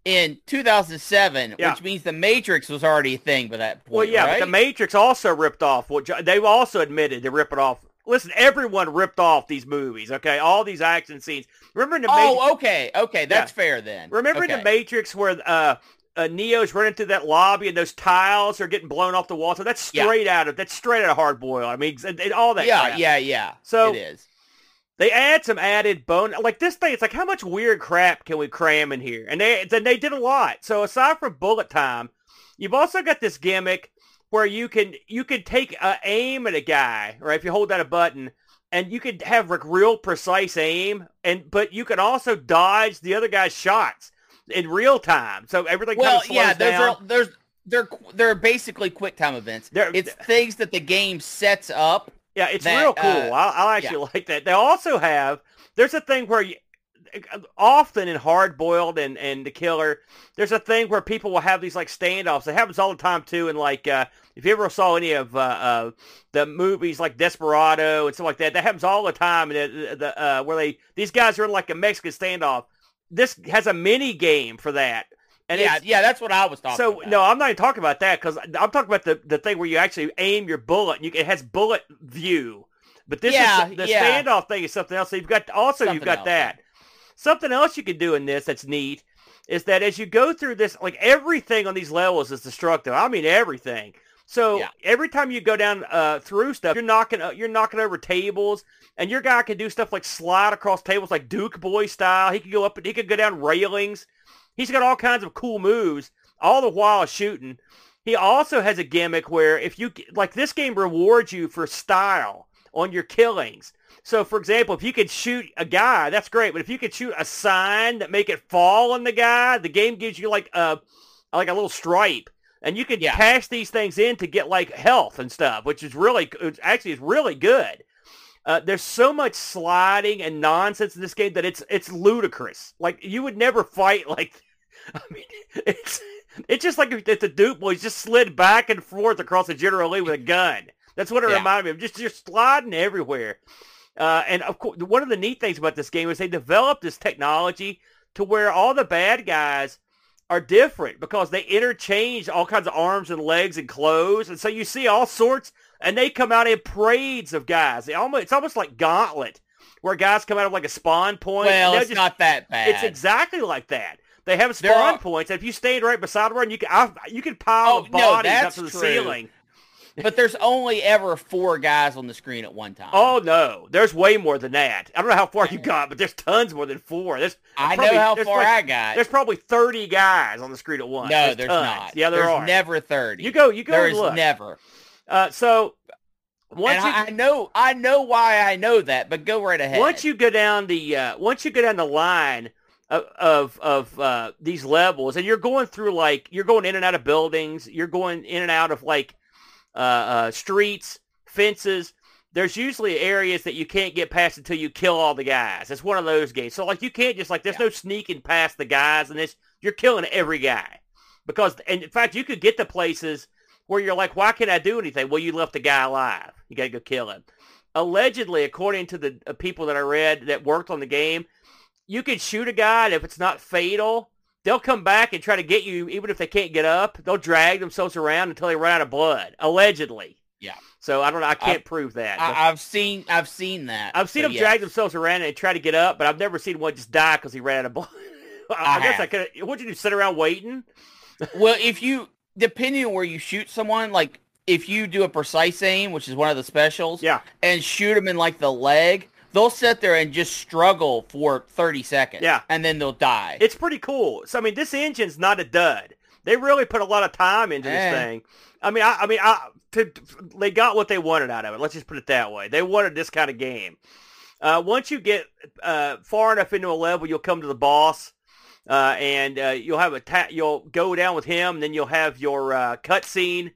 in 2007, Yeah. which means the Matrix was already a thing by that point. Well, yeah, right? but the Matrix also ripped off. What they've also admitted to rip it off. Listen, everyone ripped off these movies. Okay, all these action scenes. Remember in the Matrix? Oh, okay, okay, that's fair then. Remember in the Matrix where uh, uh, Neo's running through that lobby and those tiles are getting blown off the wall? So that's Yeah. straight out of that's straight out of Hard boil. I mean, and, and all that. Yeah, crap. yeah, yeah. So- it is. They add some added bone, like this thing. It's like how much weird crap can we cram in here? And they then they did a lot. So aside from bullet time, you've also got this gimmick where you can you can take a aim at a guy, right? If you hold down a button, and you could have like real precise aim, and but you can also dodge the other guy's shots in real time. So everything Well, kind of slows yeah, those down. are there's they're they're basically quick time events. They're- it's things that the game sets up. Yeah, it's that, real cool. uh, I, I actually like that. They also have there's a thing where you, often in hard boiled and and the killer, there's a thing where people will have these like standoffs. It happens all the time too. And like uh, if you ever saw any of uh, uh, the movies like Desperado and stuff like that, that happens all the time. And the, the uh, where they these guys are in like a Mexican standoff. This has a mini game for that. And yeah, yeah, that's what I was talking so about. no, I'm not even talking about that because I'm talking about the the thing where you actually aim your bullet. And you, it has bullet view, but this Yeah, is the yeah. standoff thing is something else. So you've got also you've got else, that. Something else you can do in this that's neat is that as you go through this, like everything on these levels is destructive. I mean everything. So Yeah. every time you go down uh, through stuff, you're knocking uh, you're knocking over tables, and your guy can do stuff like slide across tables like Duke Boy style. He can go up and he can go down railings. He's got all kinds of cool moves, all the while shooting. He also has a gimmick where if you like this game rewards you for style on your killings. So for example, if you could shoot a guy, that's great. But if you could shoot a sign that make it fall on the guy, the game gives you like a like a little stripe. And you can Yeah. cash these things in to get like health and stuff, which is really it's actually is really good. Uh, there's so much sliding and nonsense in this game that it's it's ludicrous. Like you would never fight like I mean, it's it's just like if the Duke boys just slid back and forth across the General Lee with a gun. That's what it Yeah. reminded me of. Just just sliding everywhere. Uh, and of course, one of the neat things about this game is they developed this technology to where all the bad guys are different because they interchange all kinds of arms and legs and clothes, and so you see all sorts, and they come out in parades of guys. They almost it's almost like Gauntlet, where guys come out of like a spawn point. well, it's just- not that bad. it's exactly like that. They have spawn are- points, and if you stand right beside one, you can I, you can pile Oh, the no, bodies up to the true. ceiling. But there's only ever four guys on the screen at one time. Oh no, there's way more than that. I don't know how far you got, but there's tons more than four. There's I probably- know how far like- I got. There's probably 30 guys on the screen at once. no, there's tons. not. Yeah, there there's are. never thirty. you go, you go There and look. never. uh, so once you I, I know, I know why I know that, but go right ahead. once you go down the uh, once you go down the line of of, of uh, these levels, and you're going through like you're going in and out of buildings, you're going in and out of like uh, uh, streets, fences. There's usually areas that you can't get past until you kill all the guys. It's one of those games. So like you can't just like there's Yeah. no sneaking past the guys, and this you're killing every guy because and in fact you could get to places where you're like, why can't I do anything? Well, you left the guy alive. You got to go kill him allegedly, according to the uh, people that I read that worked on the game, you could shoot a guy, and if it's not fatal, they'll come back and try to get you, even if they can't get up. They'll drag themselves around until they run out of blood, allegedly. Yeah. So I don't know. I can't prove that. I, I've seen, I've seen that. I've seen so them yes. drag themselves around and try to get up, but I've never seen one just die because he ran out of blood. I, I guess I could. What'd you do? Sit around waiting? Well, if you, depending on where you shoot someone, like if you do a precise aim, which is one of the specials, Yeah. and shoot them in like the leg, they'll sit there and just struggle for 30 seconds. Yeah. And then they'll die. It's pretty cool. So I mean, this engine's not a dud. They really put a lot of time into this thing. I mean, I, I mean, I, to, they got what they wanted out of it. Let's just put it that way. They wanted this kind of game. Uh, once you get uh, far enough into a level, you'll come to the boss, uh, and uh, you'll have a ta- you'll go down with him. And then you'll have your uh, cutscene,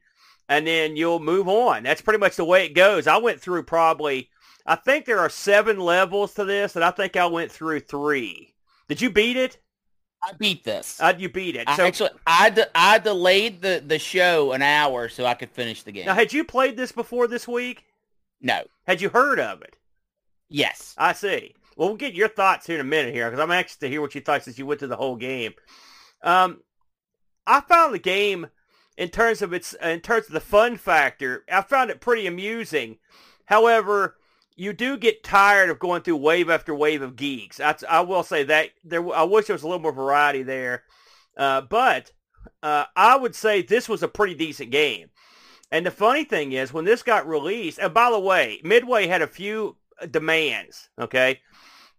and then you'll move on. That's pretty much the way it goes. I went through probably, I think there are seven levels to this, and I think I went through three. Did you beat it? I beat this. How'd you beat it? I So actually, I, de- I delayed the, the show an hour so I could finish the game. now, had you played this before this week? no. Had you heard of it? Yes. I see. Well, we'll get your thoughts here in a minute here because I'm anxious to hear what you thought since you went through the whole game. Um, I found the game in terms of its in terms of the fun factor. I found it pretty amusing. However, you do get tired of going through wave after wave of geeks. I, I will say that there. I wish there was a little more variety there, uh, but uh, I would say this was a pretty decent game. And the funny thing is, when this got released, and by the way, Midway had a few demands, okay,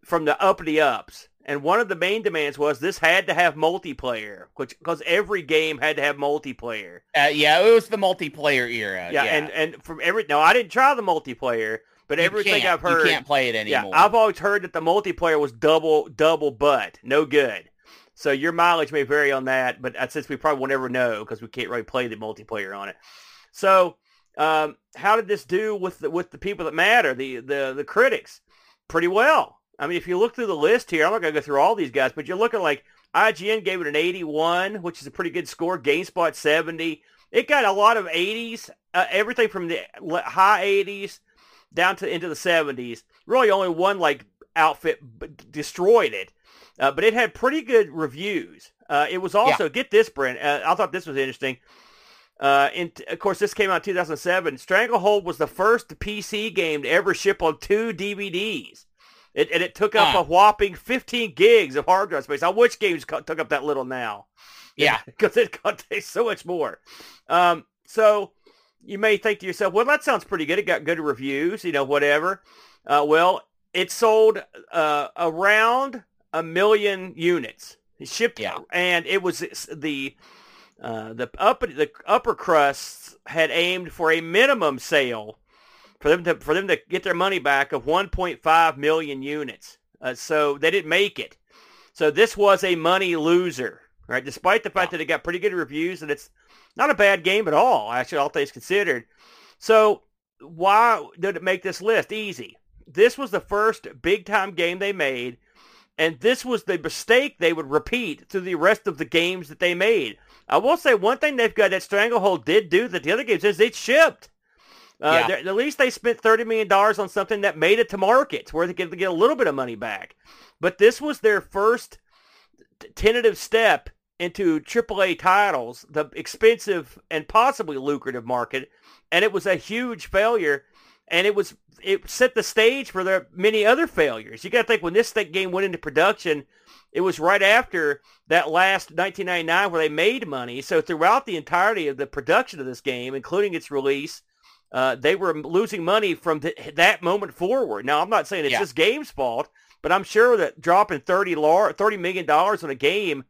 from the uppity ups. And one of the main demands was this had to have multiplayer, which because every game had to have multiplayer. Uh, yeah, it was the multiplayer era. Yeah, and and from every no, I didn't try the multiplayer, but You everything I've heard, You can't play it anymore. yeah. I've always heard that the multiplayer was double double butt, no good. So your mileage may vary on that, but uh, since we probably will never know because we can't really play the multiplayer on it. So um, how did this do with the, with the people that matter, the the the critics? Pretty well. I mean, if you look through the list here, I'm not going to go through all these guys, but you're looking like IGN gave it an 81, which is a pretty good score. GameSpot 70. It got a lot of 80s, uh, everything from the high 80s down to into the 70s. Really, only one like outfit b- destroyed it, uh, but it had pretty good reviews. Uh, it was also, get this, Brent, uh, I thought this was interesting. Uh, and of course, this came out in 2007. Stranglehold was the first PC game to ever ship on two DVDs. It, and it took up a whopping 15 gigs of hard drive space. I wish games co- took up that little now. Yeah. Because it contains so much more. Um, so you may think to yourself, well, that sounds pretty good. It got good reviews, you know, whatever. Uh, well, it sold uh, around a million units. It shipped, Yeah. and it was the uh, the upper the upper crusts had aimed for a minimum sale for them to for them to get their money back of 1.5 million units. Uh, so they didn't make it. So this was a money loser, right? Despite the fact that it got pretty good reviews and it's not a bad game at all, actually, all things considered. So why did it make this list? Easy. This was the first big time game they made, and this was the mistake they would repeat through the rest of the games that they made. I will say one thing they've got that Stranglehold did do that the other games is it shipped. Uh, Yeah. At least they spent thirty million dollars on something that made it to market, where they could get a little bit of money back. But this was their first tentative step into AAA titles, the expensive and possibly lucrative market, and it was a huge failure. And it was it set the stage for their many other failures. You got to think when this game went into production, it was right after that last 1999 where they made money. So throughout the entirety of the production of this game, including its release, uh, they were losing money from th- that moment forward. Now, I'm not saying it's Yeah. this game's fault, but I'm sure that dropping 30 lar- $30 million on a game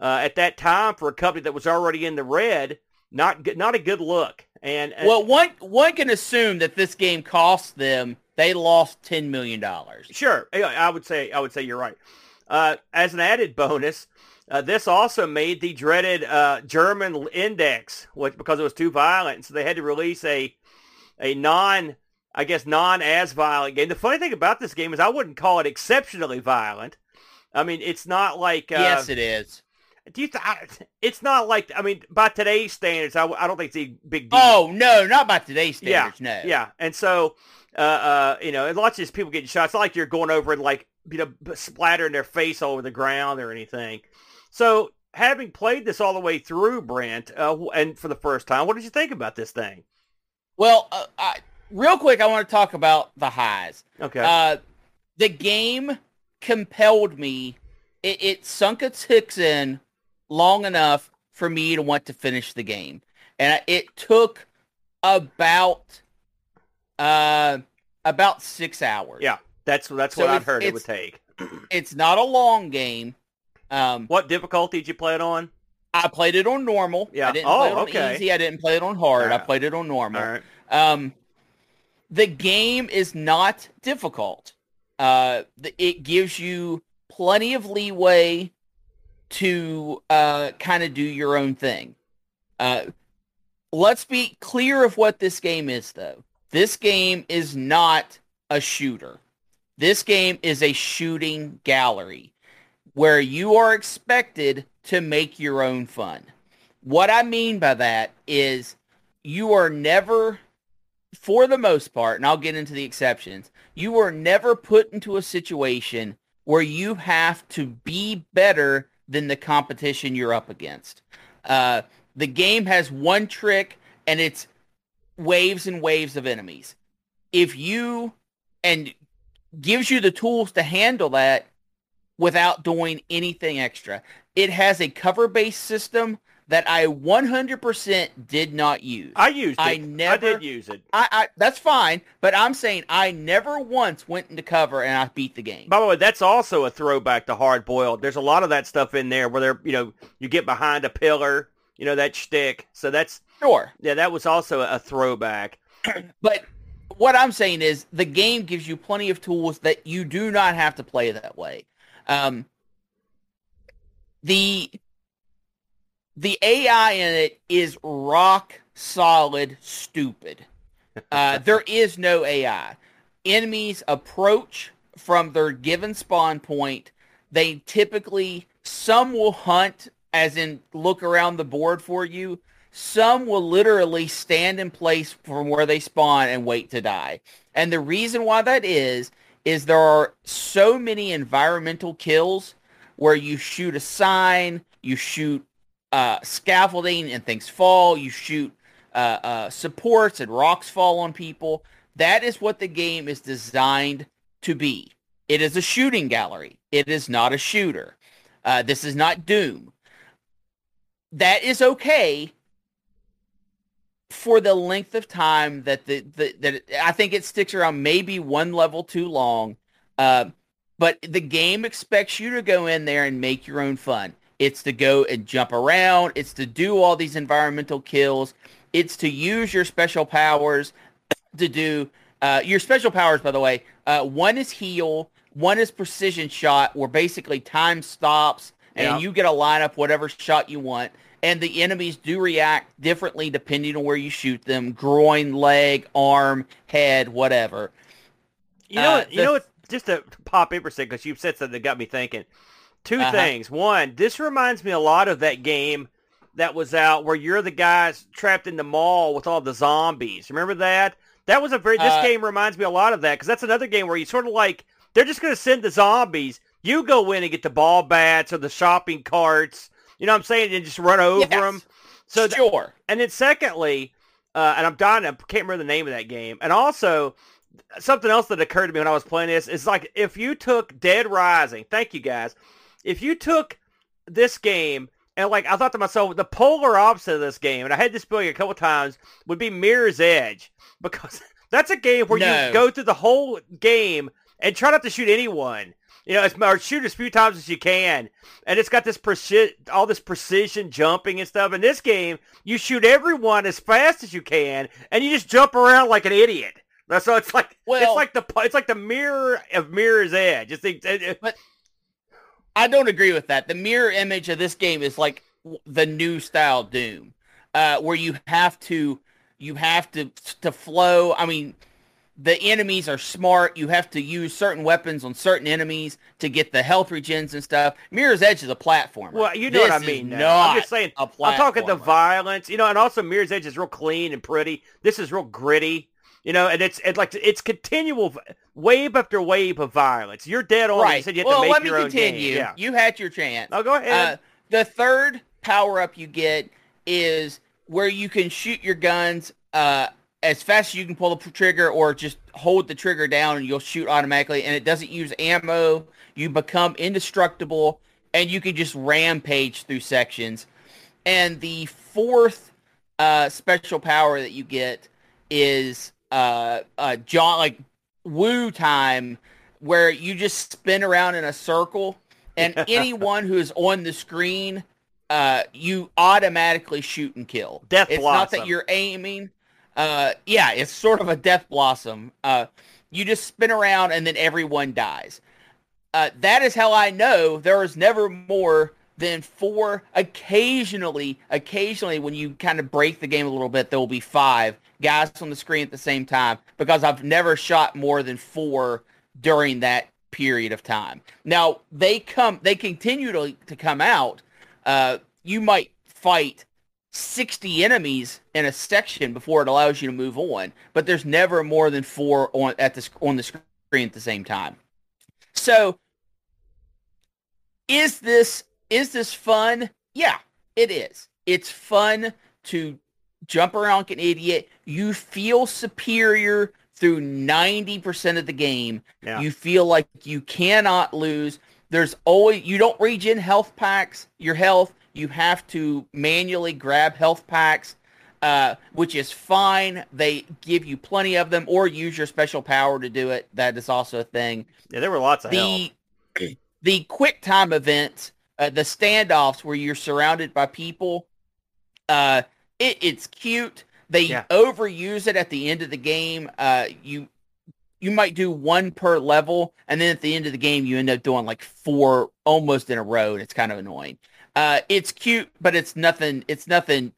uh, at that time for a company that was already in the red, not not a good look. And and- Well, one one can assume that this game cost them. They lost ten million dollars. Sure, I would say I would say you're right. Uh, as an added bonus, uh, this also made the dreaded uh, German index, which because it was too violent, so they had to release a a non, I guess, non as violent game. The funny thing about this game is I wouldn't call it exceptionally violent. I mean, it's not like uh, yes, it is. Do you? Th- it's not like I mean, by today's standards, I, I don't think it's a big deal. Oh no, not by today's standards. no. Yeah, and so uh, uh, you know, and lots of these people getting shot. It's not like you're going over and like you know splattering their face all over the ground or anything. So having played this all the way through, Brent, uh, and for the first time, what did you think about this thing? Well, uh, I, real quick, I want to talk about the highs. Okay, Uh, the game compelled me. It, it sunk its hooks in long enough for me to want to finish the game, and it took about uh about six hours. yeah, that's that's so what I've heard it would take. it's not a long game. Um, What difficulty did you play it on? I played it on normal. Yeah. I didn't Oh, play it on okay. easy. I didn't play it on hard. I played it on normal. Right. Um, the game is not difficult. Uh, it gives you plenty of leeway to uh, kind of do your own thing. Uh, let's be clear of what this game is, though. This game is not a shooter. This game is a shooting gallery where you are expected to make your own fun. What I mean by that is you are never, for the most part, and I'll get into the exceptions, you are never put into a situation where you have to be better than the competition you're up against. Uh, the game has one trick, and it's waves and waves of enemies. If you, and gives you the tools to handle that without doing anything extra. It has a cover-based system that I 100% did not use. I used it. I I never- did use it. I, I that's fine, but I'm saying I never once went into cover and I beat the game. By the way, that's also a throwback to hard boiled. There's a lot of that stuff in there where they're, you know, you get behind a pillar, you know, that shtick. So that's, Sure, yeah, that was also a throwback. but what I'm saying is the game gives you plenty of tools that you do not have to play that way. Um, the the AI in it is rock solid stupid. Uh, there is no AI. Enemies approach from their given spawn point. They typically some will hunt, as in look around the board for you. Some will literally stand in place from where they spawn and wait to die. And the reason why that is, is there are so many environmental kills where you shoot a sign, You shoot uh, scaffolding and things fall. You shoot uh, uh, supports and rocks fall on people. That is what the game is designed to be. It is a shooting gallery. It is not a shooter. Uh, this is not Doom. That is okay for the length of time that the, the that it, I think it sticks around maybe one level too long. Uh, but the game expects you to go in there and make your own fun. It's to go and jump around. It's to do all these environmental kills. It's to use your special powers to do uh, your special powers. By the way, uh, one is heal, one is precision shot, where basically time stops and yeah. you get to line up whatever shot you want. And the enemies do react differently depending on where you shoot them: groin, leg, arm, head, whatever. You know, uh, you know what? Just to pop in for a second, because you've said something that got me thinking. 2 uh-huh. things. One, this reminds me a lot of that game that was out where you're the guys trapped in the mall with all the zombies. Remember that? That was a very. This uh, game reminds me a lot of that because that's another game where you sort of like they're just going to send the zombies. You go in and get the ball bats or the shopping carts. You know what I'm saying? And just run over yes, them. So sure. and then secondly, uh, and I'm dying. I can't remember the name of that game. And also, something else that occurred to me when I was playing this is like if you took Dead Rising. Thank you guys. If you took this game and like I thought to myself, the polar opposite of this game, and I had this feeling a couple times, would be Mirror's Edge because that's a game where no. you go through the whole game and try not to shoot anyone. You know, or shoot as few times as you can, and it's got this preci- all this precision jumping and stuff. In this game, you shoot everyone as fast as you can, and you just jump around like an idiot. So it's like well, it's like the it's like the mirror of Mirror's Edge. It's the, it, but I don't agree with that. The mirror image of this game is like the new style Doom, uh, where you have to you have to to flow. I mean, the enemies are smart. You have to use certain weapons on certain enemies to get the health regens and stuff. Mirror's Edge is a platform. Well, you know this what I mean. No, I'm just saying. I'm talking the violence, you know, and also Mirror's Edge is real clean and pretty. This is real gritty. You know, and it's it's like it's continual wave after wave of violence. You're dead on. Right. You said you well, let me continue. Yeah. You had your chance. Oh, go ahead. Uh, the third power up you get is where you can shoot your guns uh, as fast as you can pull the trigger, or just hold the trigger down and you'll shoot automatically. And it doesn't use ammo. You become indestructible, and you can just rampage through sections. And the fourth uh, special power that you get is uh, uh, John like woo time where you just spin around in a circle and anyone who is on the screen uh, you automatically shoot and kill. Death it's blossom. not that you're aiming. Uh, yeah, it's sort of a death blossom. Uh, you just spin around and then everyone dies. Uh, that is how I know there is never more than four. Occasionally, occasionally when you kind of break the game a little bit, there will be five guys on the screen at the same time because I've never shot more than four during that period of time. Now they come, they continue to, to come out. Uh, you might fight 60 enemies in a section before it allows you to move on, but there's never more than four on at the on the screen at the same time. So, is this is this fun? Yeah, it is. It's fun to jump around like an idiot. You feel superior through 90% of the game. Yeah. You feel like you cannot lose. There's always, you don't regen health packs, your health. You have to manually grab health packs, uh, which is fine. They give you plenty of them or use your special power to do it. That is also a thing. Yeah, there were lots of the, The quick time events, uh, the standoffs where you're surrounded by people, uh, it, it's cute. They yeah. overuse it at the end of the game. Uh, you you might do one per level, and then at the end of the game, you end up doing like four almost in a row, and it's kind of annoying. Uh, it's cute, but it's nothing. It's nothing.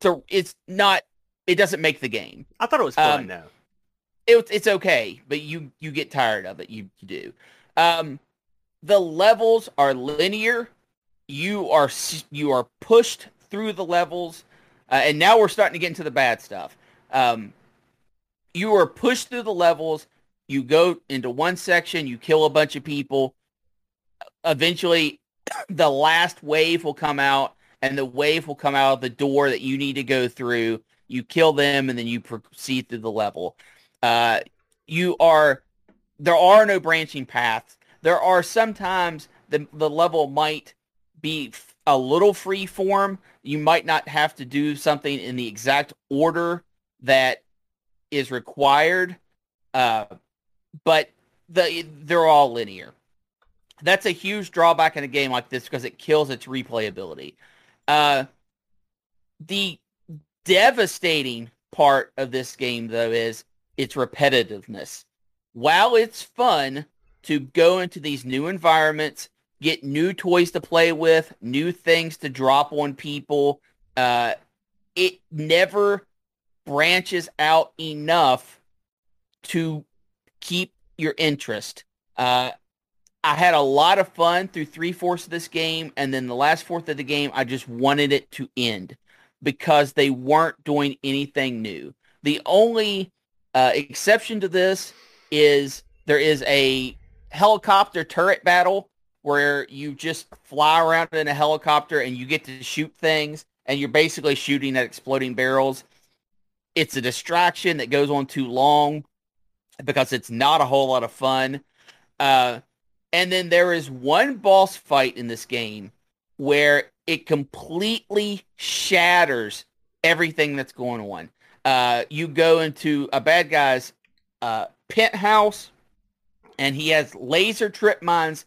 To it's not. It doesn't make the game. I thought it was fun um, though. It, it's okay, but you you get tired of it. You, you do. Um, the levels are linear. You are you are pushed through the levels uh, and now we're starting to get into the bad stuff. Um, you are pushed through the levels. You go into one section, you kill a bunch of people. Eventually, the last wave will come out and the wave will come out of the door that you need to go through. You kill them and then you proceed through the level. Uh, you are there are no branching paths. There are sometimes the the level might be a little free form. You might not have to do something in the exact order that is required, uh, but the they're all linear. That's a huge drawback in a game like this because it kills its replayability. Uh, the devastating part of this game, though, is its repetitiveness. While it's fun to go into these new environments, get new toys to play with, new things to drop on people, uh, it never branches out enough to keep your interest. Uh, I had a lot of fun through three fourths of this game, and then the last fourth of the game, I just wanted it to end because they weren't doing anything new. The only uh, exception to this is there is a helicopter turret battle where you just fly around in a helicopter and you get to shoot things, and you're basically shooting at exploding barrels. It's a distraction that goes on too long because it's not a whole lot of fun. Uh, and then there is one boss fight in this game where it completely shatters everything that's going on. Uh, you go into a bad guy's uh, penthouse, and he has laser trip mines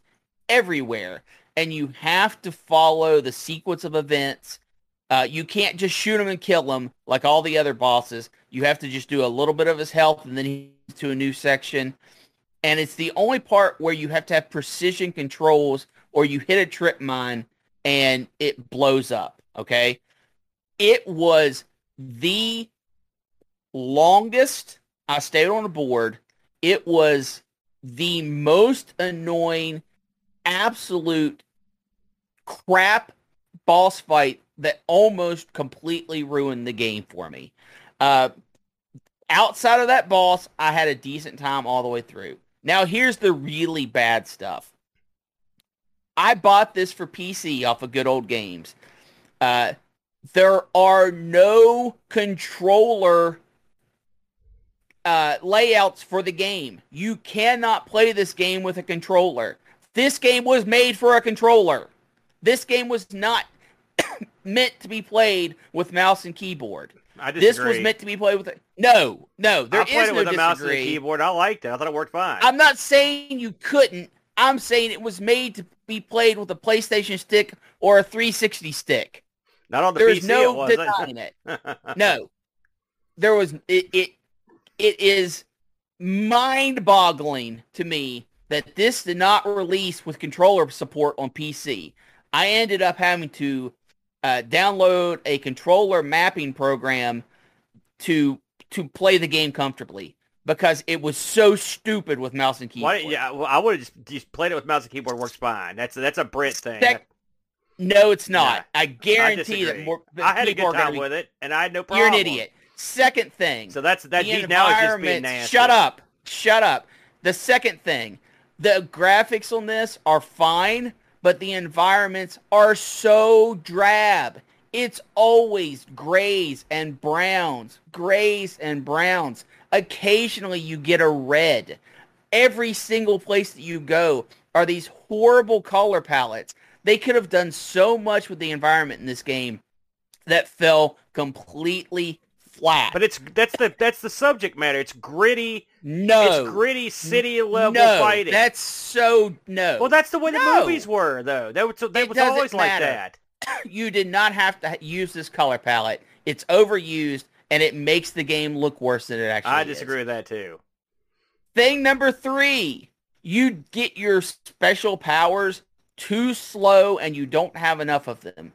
everywhere, and you have to follow the sequence of events. Uh, you can't just shoot him and kill him like all the other bosses. You have to just do a little bit of his health, and then he's to a new section and it's the only part where you have to have precision controls or you hit a trip mine and it blows up. Okay. It was the longest I stayed on the board. It was the most annoying, absolute crap boss fight that almost completely ruined the game for me. Uh, outside of that boss, I had a decent time all the way through. Now here's the really bad stuff. I bought this for PC off of good old games. Uh, there are no controller uh, layouts for the game. You cannot play this game with a controller. This game was made for a controller. This game was not meant to be played with mouse and keyboard. I disagree. This was meant to be played with a no, no. There I played is it no with a mouse and a keyboard. I liked it. I thought it worked fine. I'm not saying you couldn't. I'm saying it was made to be played with a PlayStation stick or a 360 stick. Not on the PC. There's PC. no it denying it. No, there was it. It, it is mind-boggling to me that this did not release with controller support on PC. I ended up having to uh, download a controller mapping program to to play the game comfortably because it was so stupid with mouse and keyboard. Why, yeah, well, I would have just, just played it with mouse and keyboard. Works fine. That's that's a Brent thing. Sec- No, it's not. Nah, I I guarantee that more that I had a good time be- with it, and I had no problem. You're an idiot. Second thing. So that's that. the he now is just being nasty. Shut up. Shut up. The second thing, the graphics on this are fine, but the environments are so drab. It's always grays and browns, grays and browns. Occasionally you get a red. Every single place that you go are these horrible color palettes. They could have done so much with the environment in this game that fell completely flat. But it's that's the that's the subject matter. It's gritty. no, It's gritty city level no, fighting. That's so no. well, that's the way the movies were, though. That was that It was always like that. you did not have to use this color palette. It's overused and it makes the game look worse than it actually is. I is. disagree with that too. Thing number three, you get your special powers too slow and you don't have enough of them.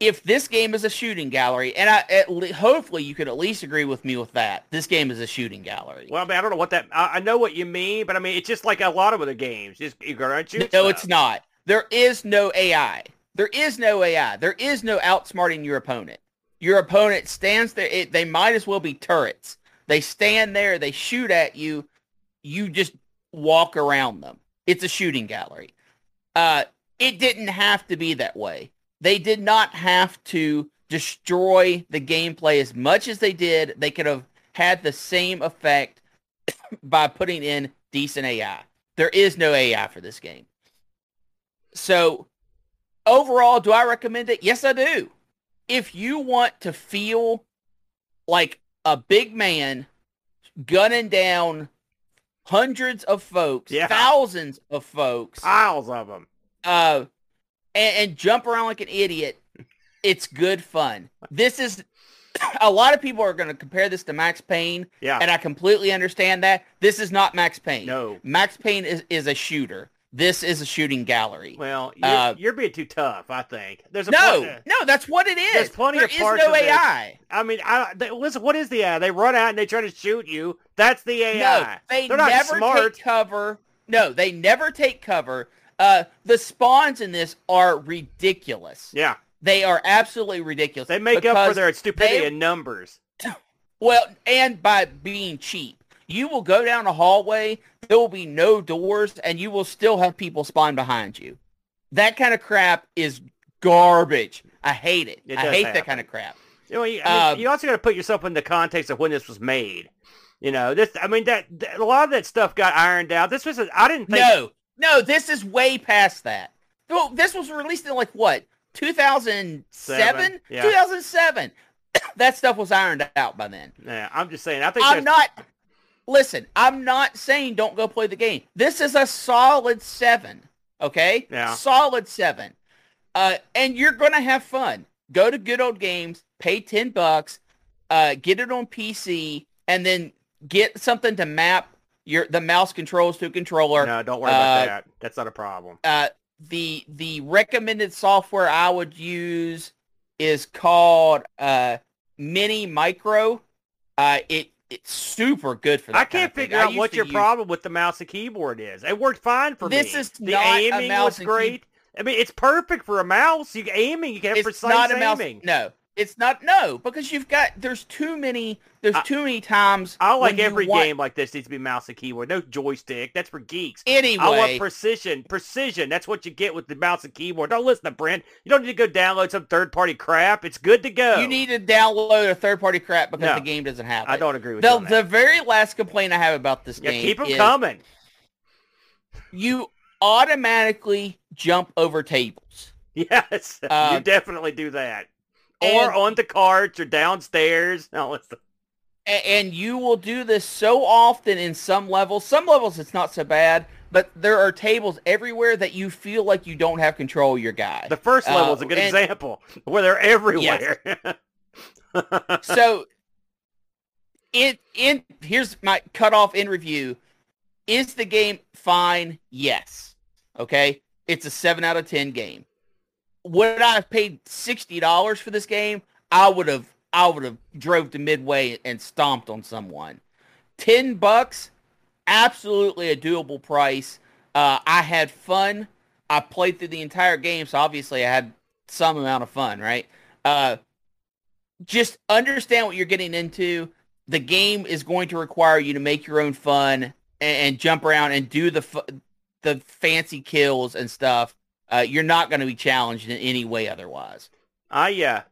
If this game is a shooting gallery, and I, at le- hopefully you could at least agree with me with that, this game is a shooting gallery. Well, I mean, I don't know what that. I, I know what you mean, but I mean, it's just like a lot of other games. Just gonna shoot. No, stuff. it's not. There is no AI. There is no AI. There is no outsmarting your opponent. Your opponent stands there. It, they might as well be turrets. They stand there. They shoot at you. You just walk around them. It's a shooting gallery. Uh, it didn't have to be that way. They did not have to destroy the gameplay as much as they did. They could have had the same effect by putting in decent AI. There is no AI for this game. So overall, do I recommend it? Yes, I do. If you want to feel like a big man gunning down hundreds of folks, Yeah. thousands of folks, Piles of them. uh, and, and jump around like an idiot, it's good fun. This is a lot of people are going to compare this to Max Payne, Yeah. and I completely understand that. This is not Max Payne. No. Max Payne is, is a shooter. This is a shooting gallery. Well, you're, Uh, you're being too tough. I think there's a no, point- no, that's what it is. There's plenty There of is parts no of this. AI. I mean, I, they, listen. What is the AI? They run out and they try to shoot you. That's the AI. No, they They're not never smart. take cover. No, they never take cover. Uh, the spawns in this are ridiculous. Yeah, They are absolutely ridiculous. they make up for their stupidity they- in numbers. Well, and by being cheap. You will go down a hallway, there will be no doors, and you will still have people spawn behind you. That kind of crap is garbage. I hate it. It I hate happen. that kind of crap. You, know, you, I mean, Um, you also got to put yourself in the context of when this was made. You know, this. I mean, that, that- a lot of that stuff got ironed out. This was. A, I didn't think. No, no, this is way past that. Well, this was released in like what, 2007, yeah. 2007. that stuff was ironed out by then. Yeah, I'm just saying. I think. I'm not. Listen, I'm not saying don't go play the game. This is a solid seven. Okay. Yeah. Solid seven. Uh, and you're gonna have fun. Go to Good Old Games, pay ten bucks, uh, get it on PC, and then get something to map your the mouse controls to a controller. No, don't worry about Uh, that. That's not a problem. Uh, the the recommended software I would use is called uh, AntiMicro. Uh, it it's super good for that. I can't figure out what your use- problem with the mouse and keyboard is. It worked fine for This me. This is the not a aiming mouse was great. I mean, it's perfect for a mouse. You can aiming, you can have It's precise not a mouse. aiming. No, it's not. No, because you've got there's too many. There's I- too many times. I like every want- game like this needs to be mouse and keyboard. No joystick. That's for geeks. Anyway, I want precision. Precision. That's what you get with the mouse and keyboard. Don't listen to Brent. You don't need to go download some third-party crap. It's good to go. you need to download a third party crap because No, the game doesn't have it. I don't agree with The, the very last complaint I have about this Yeah, game keep them is coming. you automatically jump over tables. Yes, you Uh, definitely do that. And- Or on the carts or downstairs. No. And you will do this so often in some levels. Some levels it's not so bad, but there are tables everywhere that you feel like you don't have control of your guy. The first Uh, level is a good and- example where they're everywhere. so it in here's my cutoff in review. Is the game fine? Yes. Okay. It's a seven out of ten game. Would I have paid sixty dollars for this game? I would have I would have drove to Midway and stomped on someone. Ten bucks, absolutely a doable price. Uh, I had fun. I played through the entire game, so obviously I had some amount of fun, right? Uh, just understand what you're getting into. The game is going to require you to make your own fun and, and jump around and do the fu- the fancy kills and stuff. Uh, you're not going to be challenged in any way otherwise. I uh,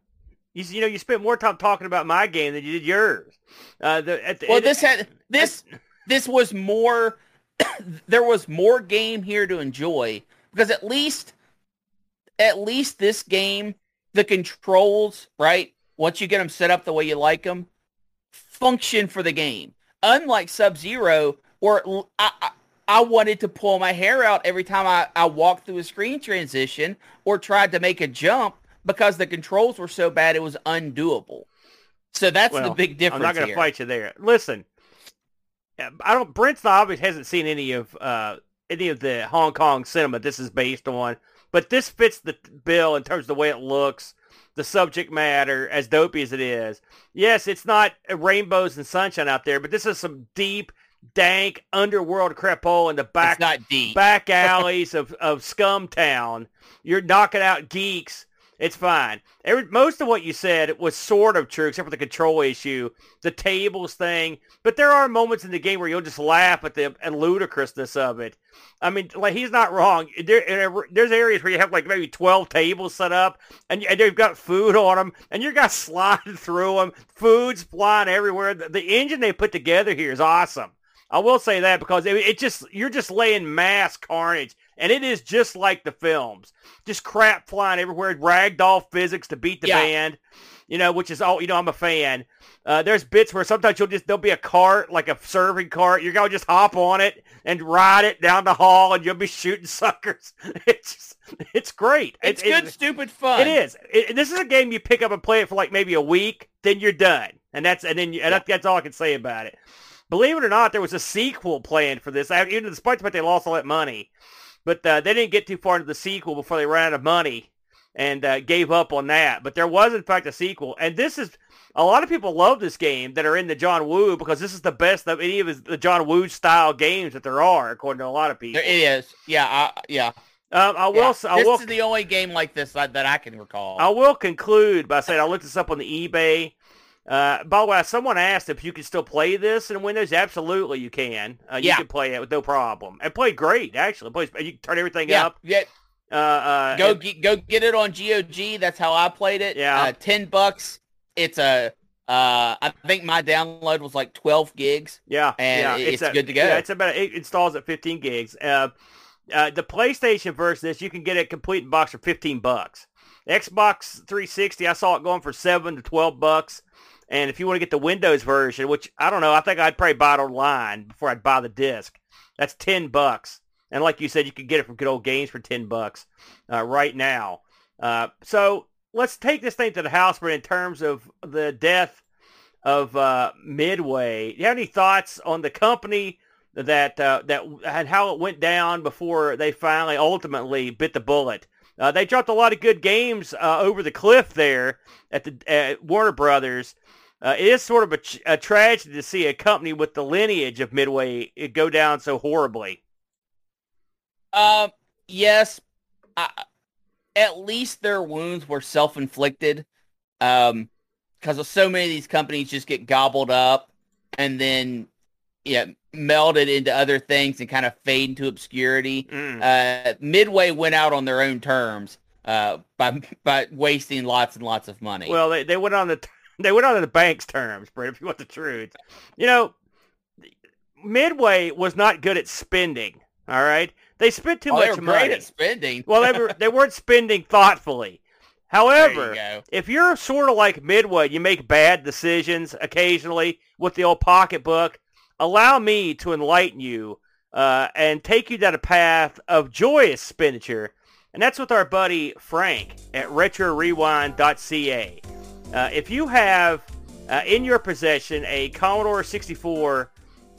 you, you know, you spent more time talking about my game than you did yours. Uh, the, at the, Well, it- this had this this was more. there was more game here to enjoy because at least at least this game the controls right once you get them set up the way you like them function for the game unlike sub-zero where l- I, I, I wanted to pull my hair out every time I, I walked through a screen transition or tried to make a jump because the controls were so bad it was undoable so that's the big difference I'm not going to fight you there. Listen, uh, I don't. Brent's obviously hasn't seen any of uh, any of the Hong Kong cinema this is based on, but this fits the bill in terms of the way it looks, the subject matter, as dopey as it is. Yes, it's not rainbows and sunshine out there, but this is some deep, dank underworld crepo in the back it's not deep. back alleys of, of Scum Town. You're knocking out geeks It's fine. Every, most of what you said was sort of true, except for the control issue, the tables thing. But there are moments in the game where you'll just laugh at the and ludicrousness of it. I mean, like he's not wrong. There, there's areas where you have like maybe 12 tables set up, and, and they've got food on them, and you're guys sliding through them. Food's flying everywhere. The, the engine they put together here is awesome. I will say that because it, it, just you're just laying mass carnage, and it is just like the films, just crap flying everywhere, ragdoll physics to beat the yeah. band, you know, which is all you know. I'm a fan. Uh, there's bits where sometimes you'll just there'll be a cart like a serving cart. You're gonna just hop on it and ride it down the hall, and you'll be shooting suckers. It's just, it's great. It's, good, it's, stupid fun. It is. It, this is a game you pick up and play it for like maybe a week, then you're done, and that's and then you, and yeah. that's all I can say about it. Believe it or not, there was a sequel planned for this. Even despite the fact they lost all that money, but uh, they didn't get too far into the sequel before they ran out of money and uh, gave up on that. But there was in fact a sequel, and this is a lot of people love this game that are in the John Woo because this is the best of any of his, the John Woo style games that there are, according to a lot of people. It is, yeah, uh, yeah. Um, I will. Yeah. I this will, is the only game like this that, that I can recall. I will conclude by saying I looked this up on the eBay. Uh, by the way, someone asked if you can still play this in Windows. Absolutely, you can. Uh, you yeah. can play it with no problem. It played great, actually. Plays, you can turn everything yeah. up. Yeah. Uh, uh, go and, go get it on GOG. That's how I played it. Yeah. Uh, Ten bucks. It's a. Uh, I think my download was like 12 gigs. Yeah, and yeah, it's, it's good to go. Yeah, it's about it installs at 15 gigs. Uh, uh, the PlayStation version this you can get it complete in box for 15 bucks. Xbox 360, I saw it going for seven to 12 bucks. And if you want to get the Windows version, which I don't know, I think I'd probably buy it online before I'd buy the disc. That's ten bucks. And like you said, you could get it from Good Old Games for ten bucks uh, right now. Uh, so let's take this thing to the house, but in terms of the death of uh, Midway, do you have any thoughts on the company that uh, that and how it went down before they finally ultimately bit the bullet? Uh, they dropped a lot of good games uh, over the cliff there at the at Warner Brothers. Uh, it is sort of a, a, tragedy to see a company with the lineage of Midway go down so horribly. Uh, yes. I, at least their wounds were self-inflicted. Um, because so many of these companies just get gobbled up and then yeah melded into other things and kind of fade into obscurity. Mm. Uh, Midway went out on their own terms uh, by by wasting lots and lots of money. Well, they, they went on the t- they went out on the bank's terms, Brent, if you want the truth. You know, Midway was not good at spending, all right? They spent too oh, much they money. Great at spending. well, they were they weren't spending thoughtfully. However, you if you're sort of like Midway, you make bad decisions occasionally with the old pocketbook. Allow me to enlighten you uh, and take you down a path of joyous expenditure, and that's with our buddy Frank at RetroRewind.ca. Uh, if you have uh, in your possession a Commodore 64,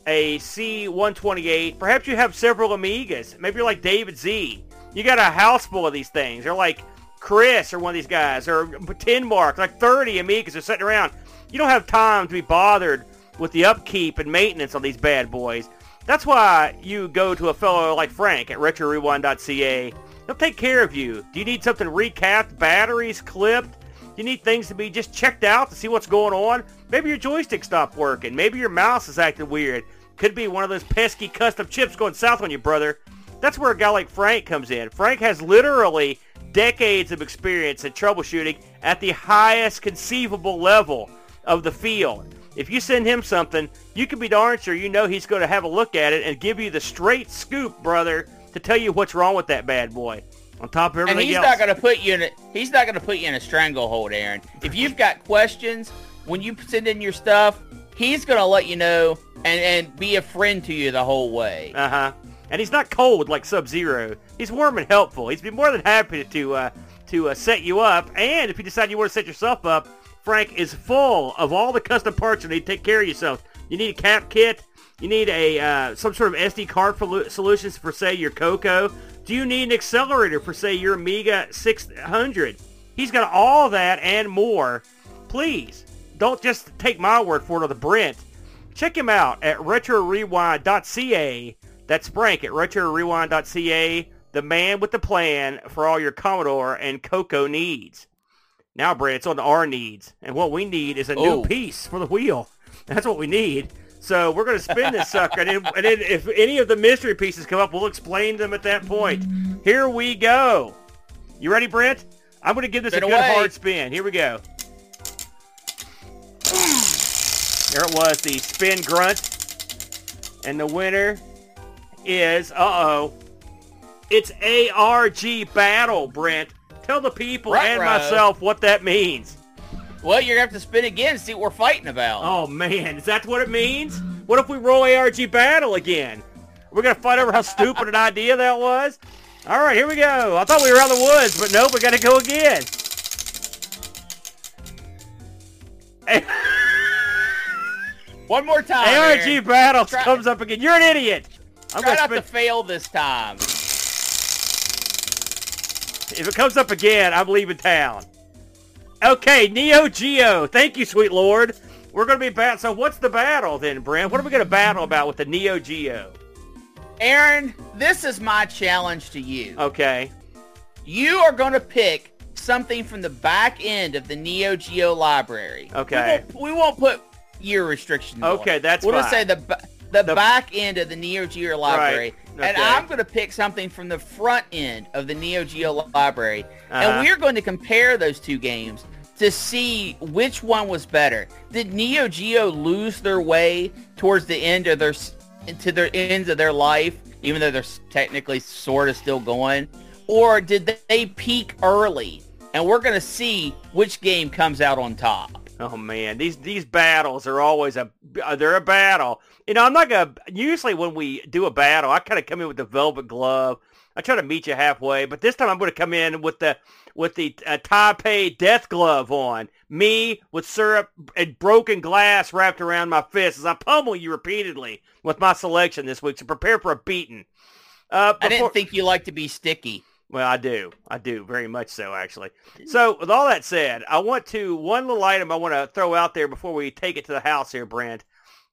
a C128, perhaps you have several Amigas. Maybe you're like David Z. You got a house full of these things. You're like Chris or one of these guys. Or Tin Mark, like 30 Amigas are sitting around. You don't have time to be bothered with the upkeep and maintenance on these bad boys. That's why you go to a fellow like Frank at RetroRewind.ca. He'll take care of you. Do you need something recapped, batteries clipped? You need things to be just checked out to see what's going on. Maybe your joystick stopped working. Maybe your mouse is acting weird. Could be one of those pesky custom chips going south on you, brother. That's where a guy like Frank comes in. Frank has literally decades of experience in troubleshooting at the highest conceivable level of the field. If you send him something, you can be darn sure you know he's going to have a look at it and give you the straight scoop, brother, to tell you what's wrong with that bad boy on top of everything and he's else. not going to put you in a he's not going to put you in a stranglehold, Aaron. If you've got questions when you send in your stuff, he's going to let you know and and be a friend to you the whole way. Uh huh. And he's not cold like Sub Zero. He's warm and helpful. He's been more than happy to uh, to uh, set you up. And if you decide you want to set yourself up, Frank is full of all the custom parts you need to take care of yourself. You need a cap kit. You need a uh, some sort of SD card solutions for say your Coco. Do you need an accelerator for, say, your Amiga 600? He's got all that and more. Please, don't just take my word for it or the Brent. Check him out at RetroRewind.ca. That's Frank at RetroRewind.ca. the man with the plan for all your Commodore and Coco needs. Now, Brent, it's on to our needs, and what we need is a new Oh. piece for the wheel. That's what we need. So we're going to spin this sucker, and, then, and then if any of the mystery pieces come up, we'll explain them at that point. Here we go. You ready, Brent? I'm going to give this Spin a good away. hard spin. Here we go. There it was, the spin grunt. And the winner is, uh-oh, it's ARG Battle, Brent. Tell the people and Ruh-roh. myself what that means. Well, you're gonna have to spin again and see what we're fighting about. Oh, man, is that what it means? What if we roll ARG Battle again? We're going to fight over how stupid an idea that was? All right, here we go. I thought we were out of the woods, but nope, we got to go again. One more time. ARG Aaron. Battle Try- comes up again. You're an idiot. I'm Try gonna not spin- to fail this time. If it comes up again, I'm leaving town. Okay, Neo Geo. Thank you, sweet lord. We're going to be bat. So what's the battle then, Brent? What are we going to battle about with the Neo Geo? Aaron, this is my challenge to you. Okay. You are going to pick something from the back end of the Neo Geo library. Okay. We won't, we won't put year restrictions Okay, it. that's We'll fine. just say the, the, The- back end of the Neo Geo library. And okay. I'm going to pick something from the front end of the Neo Geo library. Uh-huh. And we're going to compare those two games to see which one was better. Did Neo Geo lose their way towards the end of their to their ends of their life, even though they're technically sort of still going, or did they peak early? And we're going to see which game comes out on top. Oh man, these these battles are always a they're a battle. You know, I'm not gonna. Usually when we do a battle, I kind of come in with the velvet glove. I try to meet you halfway, but this time I'm going to come in with the with the uh, Taipei death glove on. Me with syrup and broken glass wrapped around my fist as I pummel you repeatedly with my selection this week to prepare for a beating. Uh, I before- didn't think you like to be sticky. well, I do. I do very much so, actually. So, with all that said, I want to one little item I want to throw out there before we take it to the house here, Brent.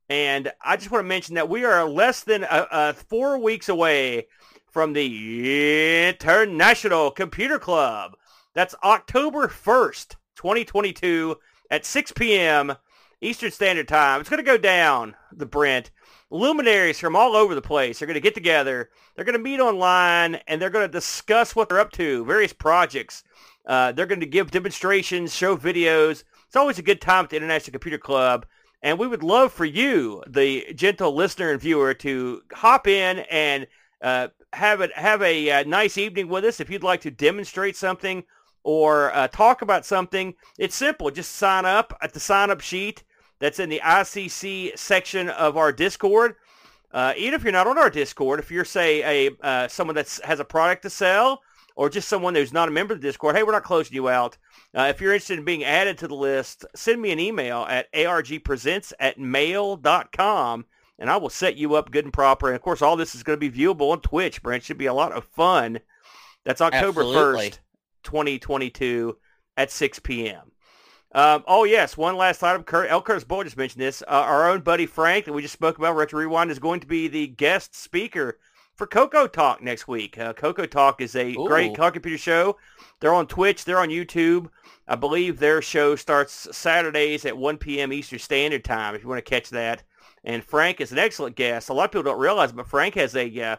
And I just want to mention that we are less than uh, uh, four weeks away from the International Computer Club. That's October 1st, 2022 at 6 p.m. Eastern Standard Time. It's going to go down, the Brent. Luminaries from all over the place are going to get together. They're going to meet online, and they're going to discuss what they're up to, various projects. Uh, they're going to give demonstrations, show videos. It's always a good time at the International Computer Club. And we would love for you, the gentle listener and viewer, to hop in and uh, have it have a uh, nice evening with us. If you'd like to demonstrate something or uh, talk about something, it's simple. Just sign up at the sign up sheet that's in the ICC section of our Discord. Uh, even if you're not on our Discord, if you're say a uh, someone that has a product to sell, or just someone who's not a member of the Discord, hey, we're not closing you out. Uh, if you're interested in being added to the list, send me an email at argpresents at mail.com, and I will set you up good and proper. And, of course, all this is going to be viewable on Twitch, Brent. Should be a lot of fun. That's October Absolutely. 1st, 2022 at 6 p.m. Um, oh, yes, one last item. Kurt, L. Curtis Boyd just mentioned this. Uh, our own buddy Frank that we just spoke about, Retro Rewind, is going to be the guest speaker for Coco Talk next week. Uh, Coco Talk is a Ooh. great car computer show. They're on Twitch. They're on YouTube. I believe their show starts Saturdays at 1 p.m. Eastern Standard Time if you want to catch that. And Frank is an excellent guest. A lot of people don't realize, but Frank has a uh,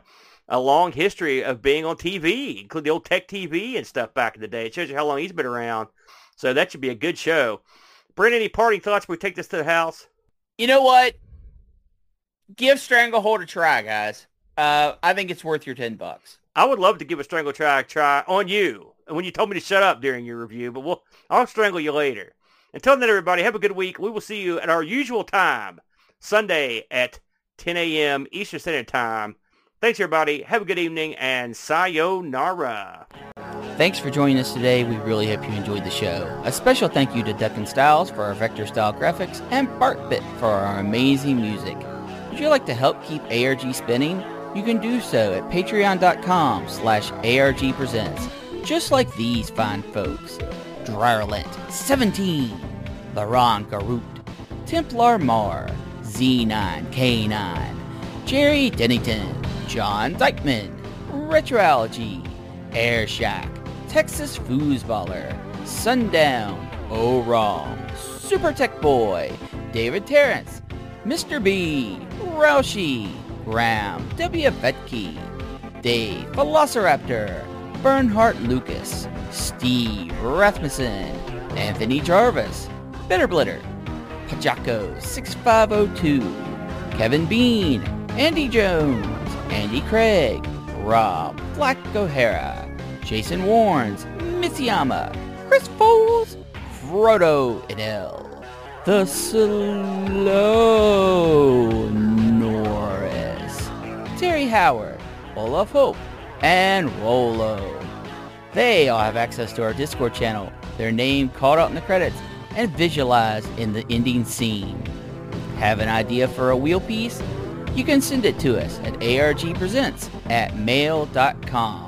a long history of being on TV, including the old Tech TV and stuff back in the day. It shows you how long he's been around. So that should be a good show. Brent, any parting thoughts before we take this to the house? You know what? Give Stranglehold a try, guys. Uh, I think it's worth your ten bucks. I would love to give a strangle try try on you. When you told me to shut up during your review, but we'll I'll strangle you later. Until then, everybody, have a good week. We will see you at our usual time, Sunday at 10 a.m. Eastern Standard Time. Thanks, everybody. Have a good evening, and sayonara. Thanks for joining us today. We really hope you enjoyed the show. A special thank you to Duncan Styles for our vector style graphics and BartBit for our amazing music. Would you like to help keep ARG spinning? You can do so at patreon.com slash argpresents. Just like these fine folks. Dryrlent 17, Laron Garut, Templar Mar, Z9K9, Jerry Dennington, John Dykeman, Retroology, Air Shack, Texas Foosballer, Sundown, Wrong, Super Tech Boy, David Terrence, Mr. B, Roushi, Graham, W. Vetke, Dave, Velociraptor, Bernhardt Lucas, Steve Rasmussen, Anthony Jarvis, Bitterblitter, Pajaco 6502, Kevin Bean, Andy Jones, Andy Craig, Rob Black O'Hara, Jason Warnes, Mitsuyama, Chris Foles, Frodo Idell, The Slow Norris, Terry Howard, Olaf Hope, and Rolo. They all have access to our Discord channel, their name called out in the credits, and visualized in the ending scene. Have an idea for a wheel piece? You can send it to us at argpresents at mail.com.